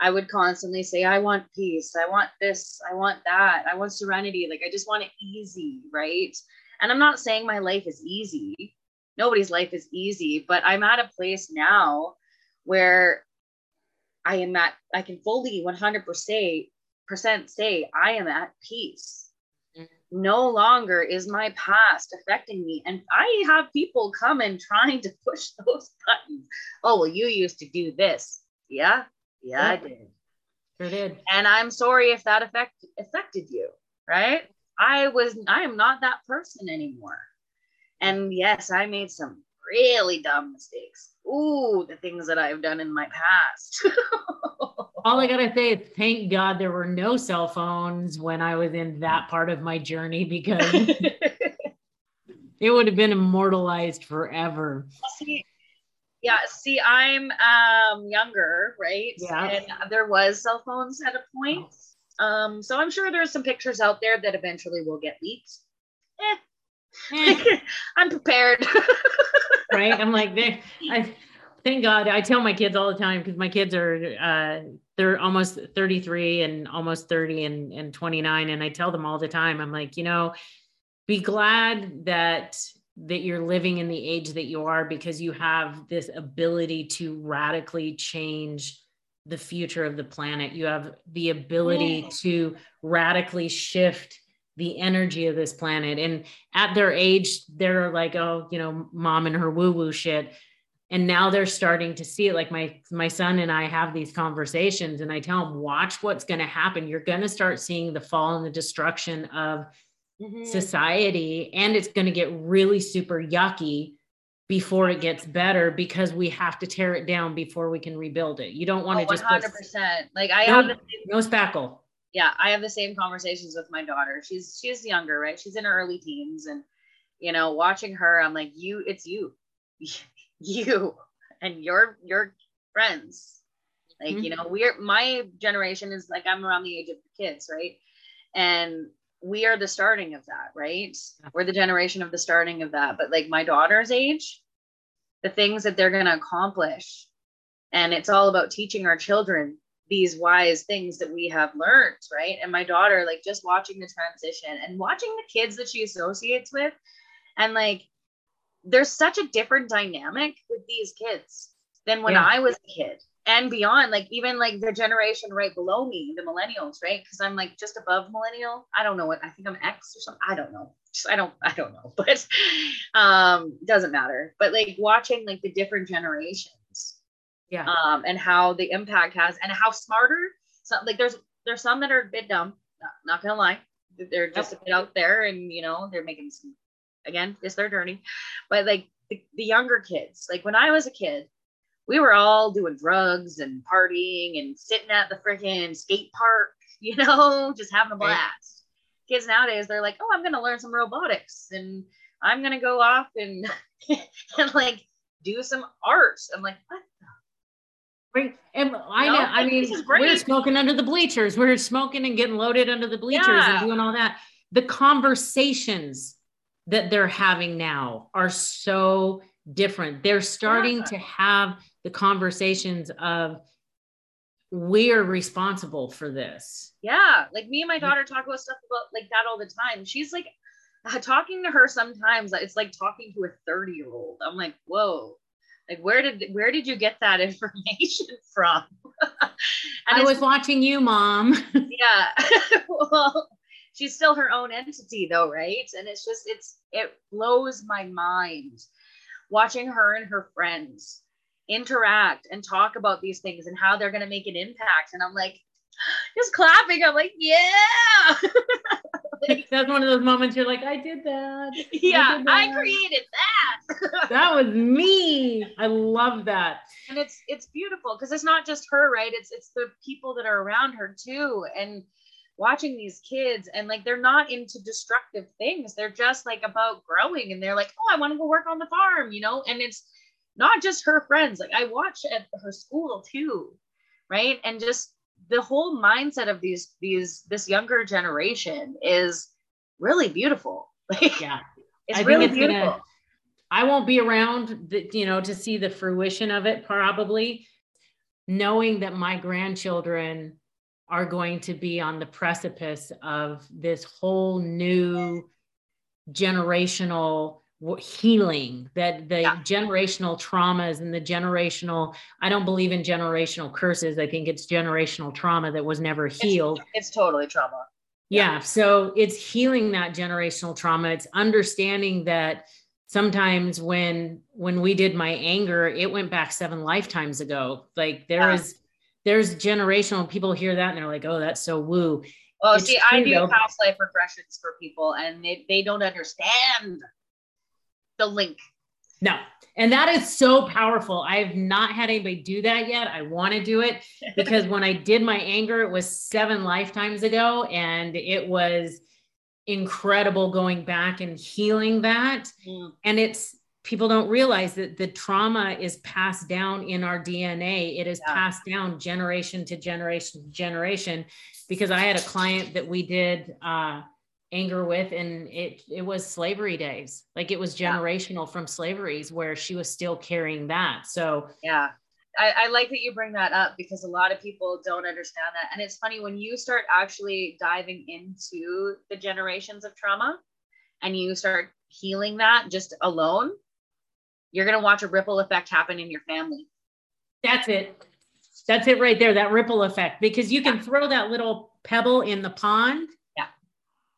I would constantly say I want peace. I want this, I want that. I want serenity. Like I just want it easy, right? And I'm not saying my life is easy. Nobody's life is easy, but I'm at a place now where I am at I can fully 100% say I am at peace. Mm-hmm. No longer is my past affecting me. And I have people come and trying *laughs* to push those buttons. Oh, well, you used to do this. Yeah. Yeah, yeah. I did. Sure did. And I'm sorry if that affect affected you, right? I was I am not that person anymore. And yes, I made some really dumb mistakes. Ooh, the things that I've done in my past. *laughs* all I gotta say is thank God there were no cell phones when I was in that part of my journey because *laughs* it would have been immortalized forever. See, yeah, see, I'm um younger, right? Yeah. And there was cell phones at a point. Um, so I'm sure there's some pictures out there that eventually will get leaked. Eh. eh. *laughs* I'm prepared. Right? I'm like, I thank God. I tell my kids all the time because my kids are uh, they're almost 33 and almost 30 and, and 29. And I tell them all the time, I'm like, you know, be glad that that you're living in the age that you are because you have this ability to radically change the future of the planet. You have the ability yeah. to radically shift the energy of this planet. And at their age, they're like, oh, you know, mom and her woo woo shit. And now they're starting to see it. Like my my son and i have these conversations and i tell them watch what's going to happen. You're going to start seeing the fall and the destruction of mm-hmm. society and it's going to get really super yucky before it gets better because we have to tear it down before we can rebuild it. You don't want to oh, just 100% put, like i no, have no spackle yeah i have the same conversations with my daughter she's she's younger right she's in her early teens and you know watching her i'm like you it's you *laughs* you and your your friends Like, mm-hmm. you know, we're my generation is like I'm around the age of the kids, right? And we are the starting of that, right? We're the generation of the starting of that. But like my daughter's age, the things that they're going to accomplish, and it's all about teaching our children these wise things that we have learned, right? And my daughter, like just watching the transition and watching the kids that she associates with, and like there's such a different dynamic with these kids than when yeah. I was a kid and beyond like even like the generation right below me the millennials right? Because i'm like just above millennial. I don't know what i think i'm x or something. I don't know. Just, i don't i don't know *laughs* but um doesn't matter. But like watching like the different generations yeah um and how the impact has and how smarter so like there's there's some that are a bit dumb not, not gonna lie they're just yep. a bit out there and you know they're making some again it's their journey but like the, the younger kids like when i was a kid we were all doing drugs and partying and sitting at the freaking skate park, *laughs* you know, just having a blast. Right. Kids nowadays, they're like, oh, I'm going to learn some robotics and I'm going to go off and, *laughs* and like do some art. I'm like, what? Right. And I know, I mean, we're smoking under the bleachers. We're smoking and getting loaded under the bleachers yeah. and doing all that. The conversations that they're having now are so different. They're starting yeah. to have the conversations of we're responsible for this. Yeah. Like me and my daughter talk about stuff about like that all the time. She's like talking to her sometimes it's like talking to a 30 year old. I'm like, whoa. Like where did where did you get that *laughs* information from? *laughs* I was watching you, mom. *laughs* yeah. well, she's still her own entity though, right? And it's just it's it blows my mind watching her and her friends interact and talk about these things and how they're going to make an impact. And I'm like, just clapping. I'm like, yeah. like, That's one of those moments you're like, I did that. *laughs* Yeah, I, that. I created that. *laughs* that was me. I love that. And it's it's beautiful because it's not just her, right? It's it's the people that are around her too. And watching these kids and like they're not into destructive things. They're just like about growing and they're like, oh, I want to go work on the farm, you know? And it's not just her friends. Like I watch at her school too, right? And just the whole mindset of these these this younger generation is really beautiful. *laughs* Like yeah, it's I really it's beautiful. Gonna, I won't be around, the, you know, to see the fruition of it probably, knowing that my grandchildren are going to be on the precipice of this whole new generational healing that the yeah. generational traumas and the generational i don't believe in generational curses i think it's generational trauma that was never healed it's, it's totally trauma yeah. yeah so it's healing that generational trauma it's understanding that sometimes when when we did my anger it went back seven lifetimes ago like there yeah. is there's generational people hear that and they're like oh that's so woo well it's see i do though. past life regressions for people and they, they don't understand the link. No. And that is so powerful. I have not had anybody do that yet. I want to do it *laughs* because when I did my anger, it was seven lifetimes ago and it was incredible going back and healing that. And it's people don't realize that the trauma is passed down in our DNA. It is yeah. passed down generation to generation to generation. Because I had a client that we did uh, anger with and it it was slavery days. Like it was generational yeah. from slaveries where she was still carrying that. So yeah. I, I like that you bring that up because a lot of people don't understand that. And it's funny when you start actually diving into the generations of trauma and you start healing that just alone you're going to watch a ripple effect happen in your family. That's it. That's it right there that ripple effect because you can yeah. throw that little pebble in the pond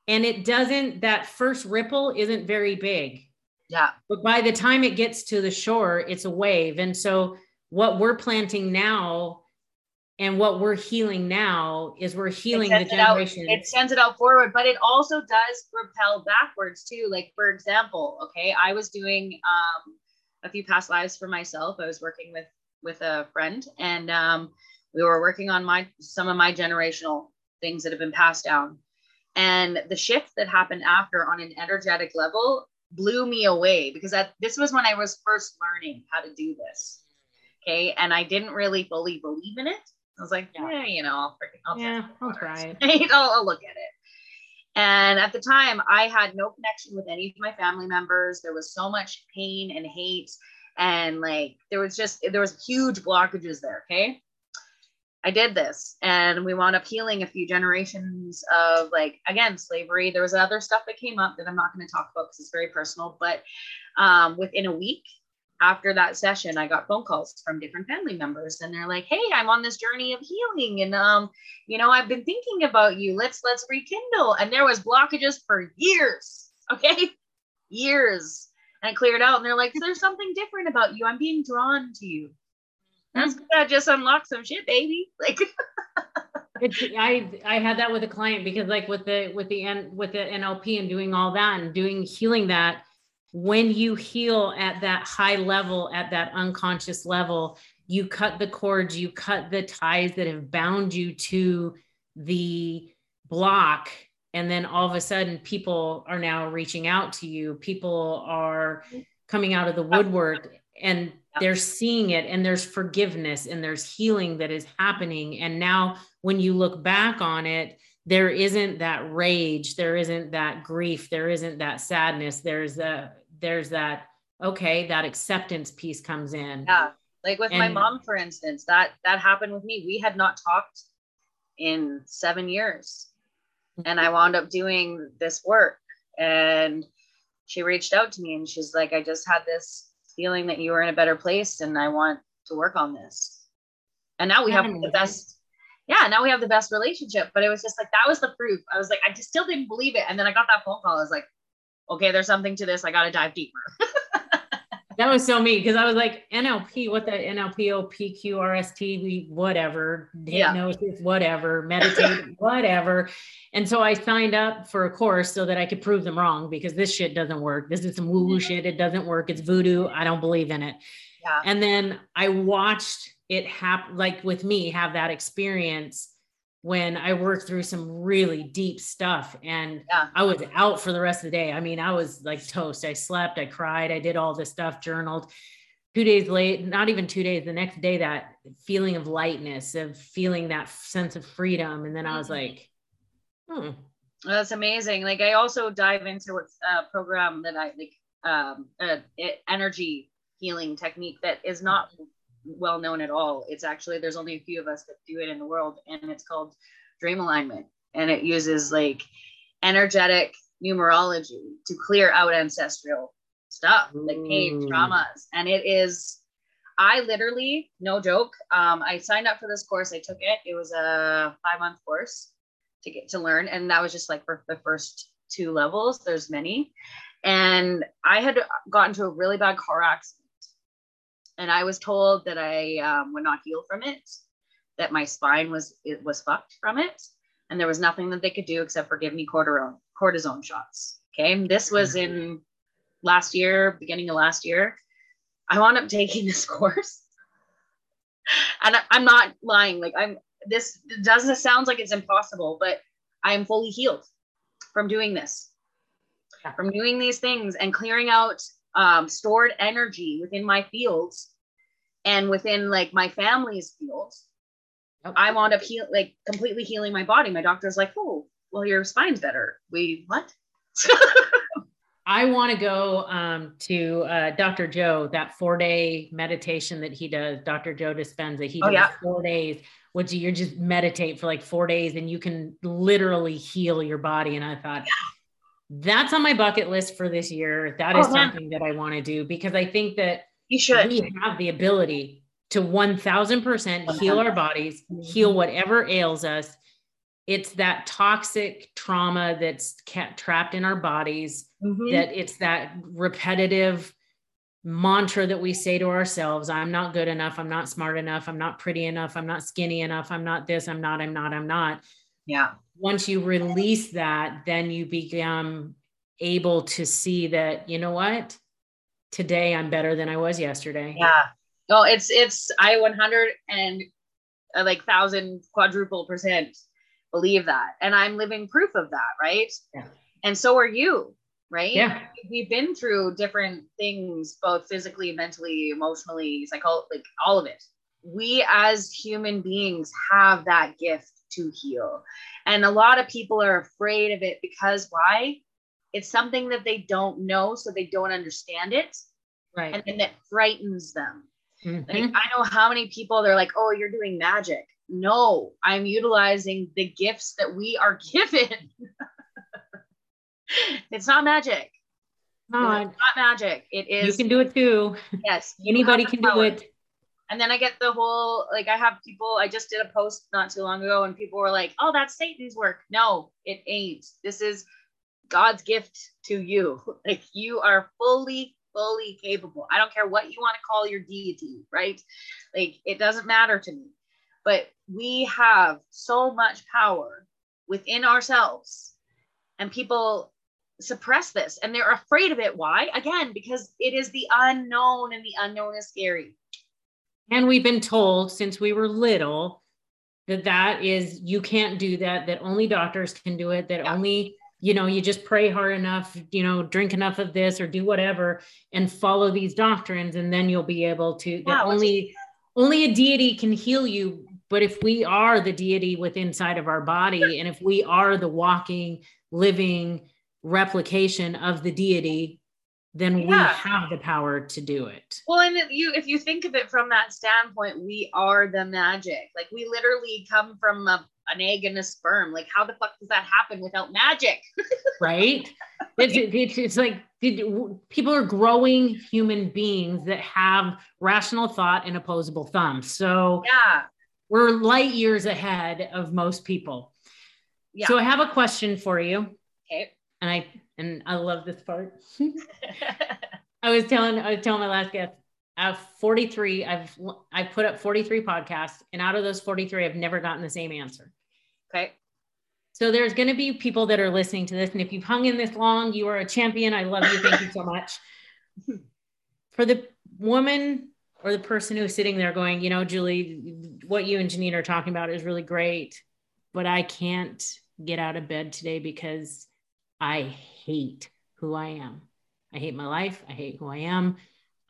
and it doesn't that first ripple isn't very big. Yeah. But by the time it gets to the shore it's a wave. And so what we're planting now and what we're healing now is we're healing the generation it, it sends it out forward but it also does repel backwards too. Like for example okay i was doing um a few past lives for myself. I was working with with a friend and um we were working on my some of my generational things that have been passed down and the shift that happened after on an energetic level blew me away because that, this was when I was first learning how to do this. Okay. And I didn't really fully believe in it. I was like, yeah, yeah you know, I'll, I'll yeah, I'll try it. *laughs* I'll, I'll look at it. And at the time, I had no connection with any of my family members. There was so much pain and hate. And like, there was just, there was huge blockages there. Okay. I did this and we wound up healing a few generations of like again slavery. There was other stuff that came up that I'm not going to talk about because it's very personal. But um, within a week after that session, I got phone calls from different family members, and they're like, "Hey, I'm on this journey of healing, and um, you know, I've been thinking about you. Let's let's rekindle." And there was blockages for years. *laughs* Okay, years, and it cleared out. And they're like, "There's something different about you. I'm being drawn to you." That's mm-hmm. good. Just unlock some shit, baby. *laughs* Like. it's, I I had that with a client because like with the with the N with the NLP and doing all that and doing healing that when you heal at that high level at that unconscious level you cut the cords you cut the ties that have bound you to the block and then all of a sudden people are now reaching out to you people are coming out of the woodwork and they're seeing it and there's forgiveness and there's healing that is happening. And now when you look back on it there isn't that rage there isn't that grief there isn't that sadness. There's a there's that okay that acceptance piece comes in. Yeah. Like with and, my mom for instance that that happened with me. We had not talked in seven years. Mm-hmm. And i wound up doing this work and she reached out to me and she's like i just had this feeling that you were in a better place and I want to work on this. And now we have the best, yeah, now we have the best relationship. But it was just like, that was the proof. I was like, I just still didn't believe it. And then I got that phone call. I was like, okay, there's something to this. I got to dive deeper. *laughs* that was so me because I was like NLP, what the NLP, PQRST, whatever, hypnosis, yeah. whatever, meditate, *laughs* whatever. And so I signed up for a course so that I could prove them wrong because this shit doesn't work. This is some woo woo mm-hmm. shit. It doesn't work. It's voodoo. I don't believe in it. Yeah. And then I watched it happen, like with me, have that experience when I worked through some really deep stuff and yeah. I was out for the rest of the day. I mean, I was like toast. I slept, I cried, I did all this stuff, journaled. Two days late, not even two days, the next day, that feeling of lightness, of feeling that sense of freedom. And then I was mm-hmm. like, hmm. That's amazing. Like I also dive into what's a program that I like, um, uh, energy healing technique that is not well known at all. It's actually there's only a few of us that do it in the world, and it's called dream alignment, and it uses like energetic numerology to clear out ancestral stuff like pain traumas, and it is. I literally, no joke. Um, I signed up for this course. I took it. It was a five month course to get to learn, and that was just like for the first two levels. There's many, and I had gotten to a really bad car accident and I was told that I um, would not heal from it, that my spine was it was fucked from it, and there was nothing that they could do except for give me cortisone cortisone shots. Okay, this was in last year, beginning of last year. I wound up taking *laughs* this course, and I, I'm not lying. Like I'm this doesn't sounds like it's impossible, but I am fully healed from doing this, from doing these things and clearing out um, stored energy within my fields and within like my family's fields. Okay. I wound up heal like completely healing my body. My doctor's like, oh, well, your spine's better. We what? *laughs* I want to go um, to uh, Dr. Joe, that four day meditation that he does, Dr. Joe Dispenza. He oh, does yeah. four days, which you just meditate for like four days and you can literally heal your body. And I thought, yeah that's on my bucket list for this year. That is oh, something that I want to do because I think that you should we have the ability to 1000% heal our bodies, heal mm-hmm. whatever ails us. It's that toxic trauma that's kept trapped in our bodies, mm-hmm. that it's that repetitive mantra that we say to ourselves I'm not good enough. I'm not smart enough. I'm not pretty enough. I'm not skinny enough. I'm not this. I'm not. I'm not. I'm not. Yeah once you release that, then you become able to see that, you know what? Today I'm better than I was yesterday. Yeah. No, it's it's I 100 and uh, like thousand quadruple percent believe that. And I'm living proof of that, right? Yeah. And so are you. right? Yeah. We've been through different things, both physically, mentally, emotionally, psycho, like all of it. We as human beings have that gift to heal. And a lot of people are afraid of it because why? It's something that they don't know, so they don't understand it. Right. And then it frightens them. Mhm. Like, I know how many people they're like, oh, you're doing magic. No, I'm utilizing the gifts that we are *laughs* given. it's not magic. Come It's not magic. It on. You can do it too. yes. Anybody can do it. And then I get the whole like I have people. I just did a post not too long ago, and people were like, "Oh, that's Satan's work." No, it ain't. This is God's gift to you. *laughs* Like you are fully, fully capable. I don't care what you want to call your deity, right? Like it doesn't matter to me. But we have so much power within ourselves, and people suppress this and they're afraid of it. Why? Again, because it is the unknown, and the unknown is scary. And we've been told since we were little that that is, you can't do that, that only doctors can do it, that Yeah. only, you know, you just pray hard enough, you know, drink enough of this or do whatever and follow these doctrines. And then you'll be able to, Yeah, only, only a deity can heal you. But if we are the deity within inside of our body, and if we are the walking, living replication of the deity, then we have the power to do it. Well, and if you if you think of it from that standpoint, we are the magic. Like we literally come from a, an egg and a sperm. Like how the fuck does that happen without magic? *laughs* right? It's, it's, it's like did- people are growing human beings that have rational thought and opposable thumbs. So Yeah. we're light years ahead of most people. Yeah. So I have a question for you, Okay. and I and I love this part. *laughs* I was telling I was telling my last guest, Have 43. I've I've put up 43 podcasts, and out of those 43, I've never gotten the same answer. okay. So there's going to be people that are listening to this, and if you've hung in this long, you are a champion. I love you. Thank you so much. For the woman or the person who's sitting there going, you know, Julie, what you and Genine are talking about is really great, but I can't get out of bed today because I hate who I am. I hate my life. I hate who I am.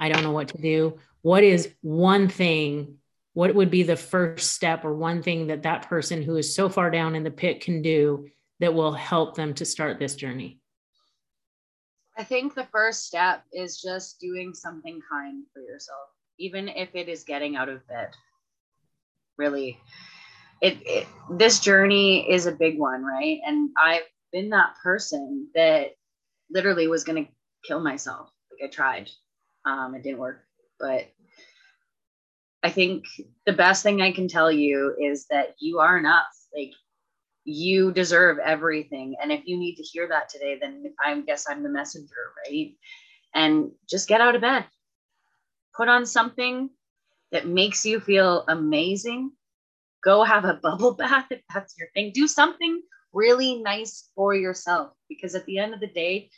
I don't know what to do. What is one thing? What would be the first step or one thing that that person who is so far down in the pit can do that will help them to start this journey? I think the first step is just doing something kind for yourself, even if it is getting out of bed. Really, it, it this journey is a big one, right? And I've been that person that literally was going to kill myself. Like I tried, um, it didn't work, but I think the best thing I can tell you is that you are enough. Like you deserve everything. And if you need to hear that today, then I guess I'm the messenger, right? And just get out of bed. Put on something that makes you feel amazing. Go have a *laughs* bubble bath if that's your thing. Do something really nice for yourself because at the end of the day,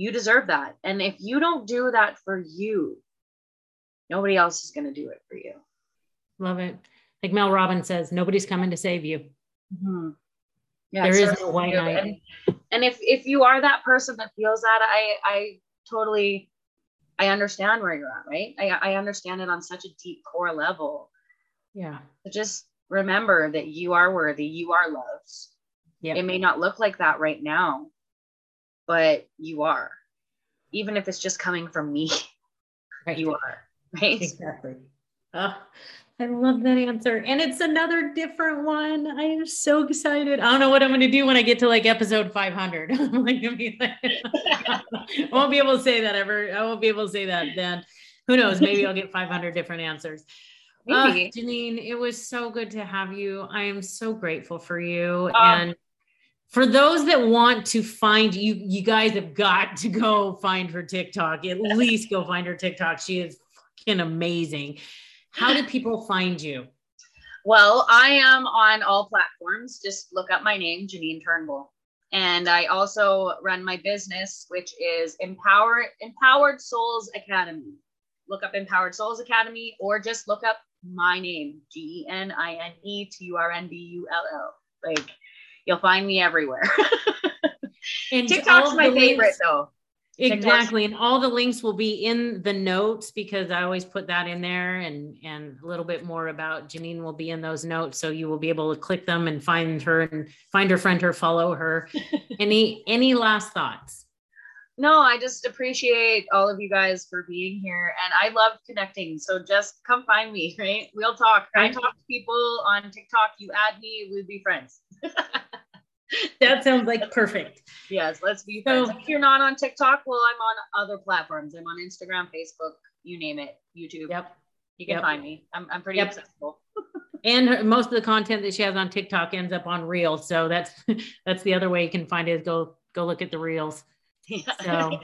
you deserve that. And if you don't do that for you, nobody else is going to do it for you. Love it. Like Mel Robbins says, nobody's coming to save you. Mhm. Yeah, There is no white knight. And, and if if you are that person that feels that, I I totally I understand where you're at, right? I I understand it on such a deep core level. Yeah. But just remember that you are worthy, you are loved. Yeah. It may not look like that right now, but you are. Even if it's just coming from me, *laughs* Right. you are, right? Exactly. Oh, I love that answer. And it's another different one. I am so excited. I don't know what I'm going to do when I get to like episode 500. *laughs* I'm like, gonna like- I *laughs* won't be able to say that ever. I won't be able to say that then. Who knows? Maybe I'll get 500 different answers. Maybe. Ah, Genine, it was so good to have you. I am so grateful for you. Oh. and for those that want to find you, you guys have got to go find her TikTok. At least go find her TikTok. She is fucking amazing. How do people find you? Well, I am on all platforms. Just look up my name, Genine Turnbull. And I also run my business, which is Empower Empowered Souls Academy. Look up Empowered Souls Academy or just look up my name, G E N I N E T U R N B U L L. Like you'll find me everywhere. *laughs* And TikTok's my favorite links- though. Exactly. And all the links will be in the notes because I always put that in there and and a little bit more about Genine will be in those notes. So you will be able to click them and find her and find her friend her, follow her. *laughs* any any last thoughts? No, I just appreciate all of you guys for being here and I love connecting. So just come find me, *laughs* right? We'll talk. I talk to people on TikTok. You add me, we'd be friends. *laughs* That sounds like perfect. yes, let's be friends. So- if you're not on TikTok, well, I'm on other platforms. I'm on Instagram, Facebook, you name it, YouTube. Yep. You can Yep. find me. I'm, I'm pretty Yep. accessible. *laughs* And her, most of the content that she has on TikTok ends up on Reels. So that's that's the other way you can find it is go go look at the Reels. Yeah. *laughs* So,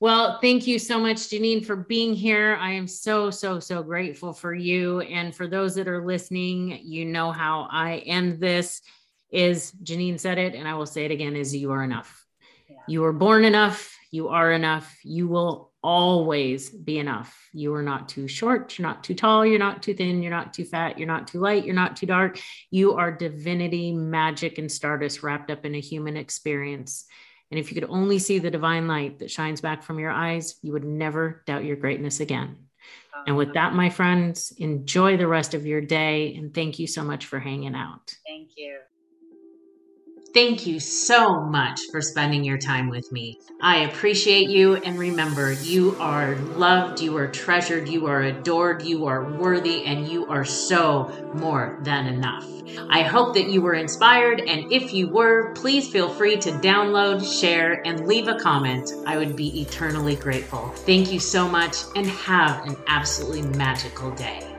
well, thank you so much, Genine, for being here. I am so, so, so grateful for you. And for those that are listening, you know how I end this is Genine said it, and I will say it again is you are enough. Yeah. You were born enough. You are enough. You will always be enough. You are not too short. You're not too tall. You're not too thin. You're not too fat. You're not too light. You're not too dark. You are divinity, magic, and stardust wrapped up in a human experience. And if you could only see the divine light that shines back from your eyes, you would never doubt your greatness again. And with that, my friends, enjoy the rest of your day. And thank you so much for hanging out. Thank you. Thank you so much for spending your time with me. I appreciate you. And remember, you are loved, you are treasured, you are adored, you are worthy, and you are so more than enough. I hope that you were inspired. And if you were, please feel free to download, share, and leave a comment. I would be eternally grateful. Thank you so much and have an absolutely magical day.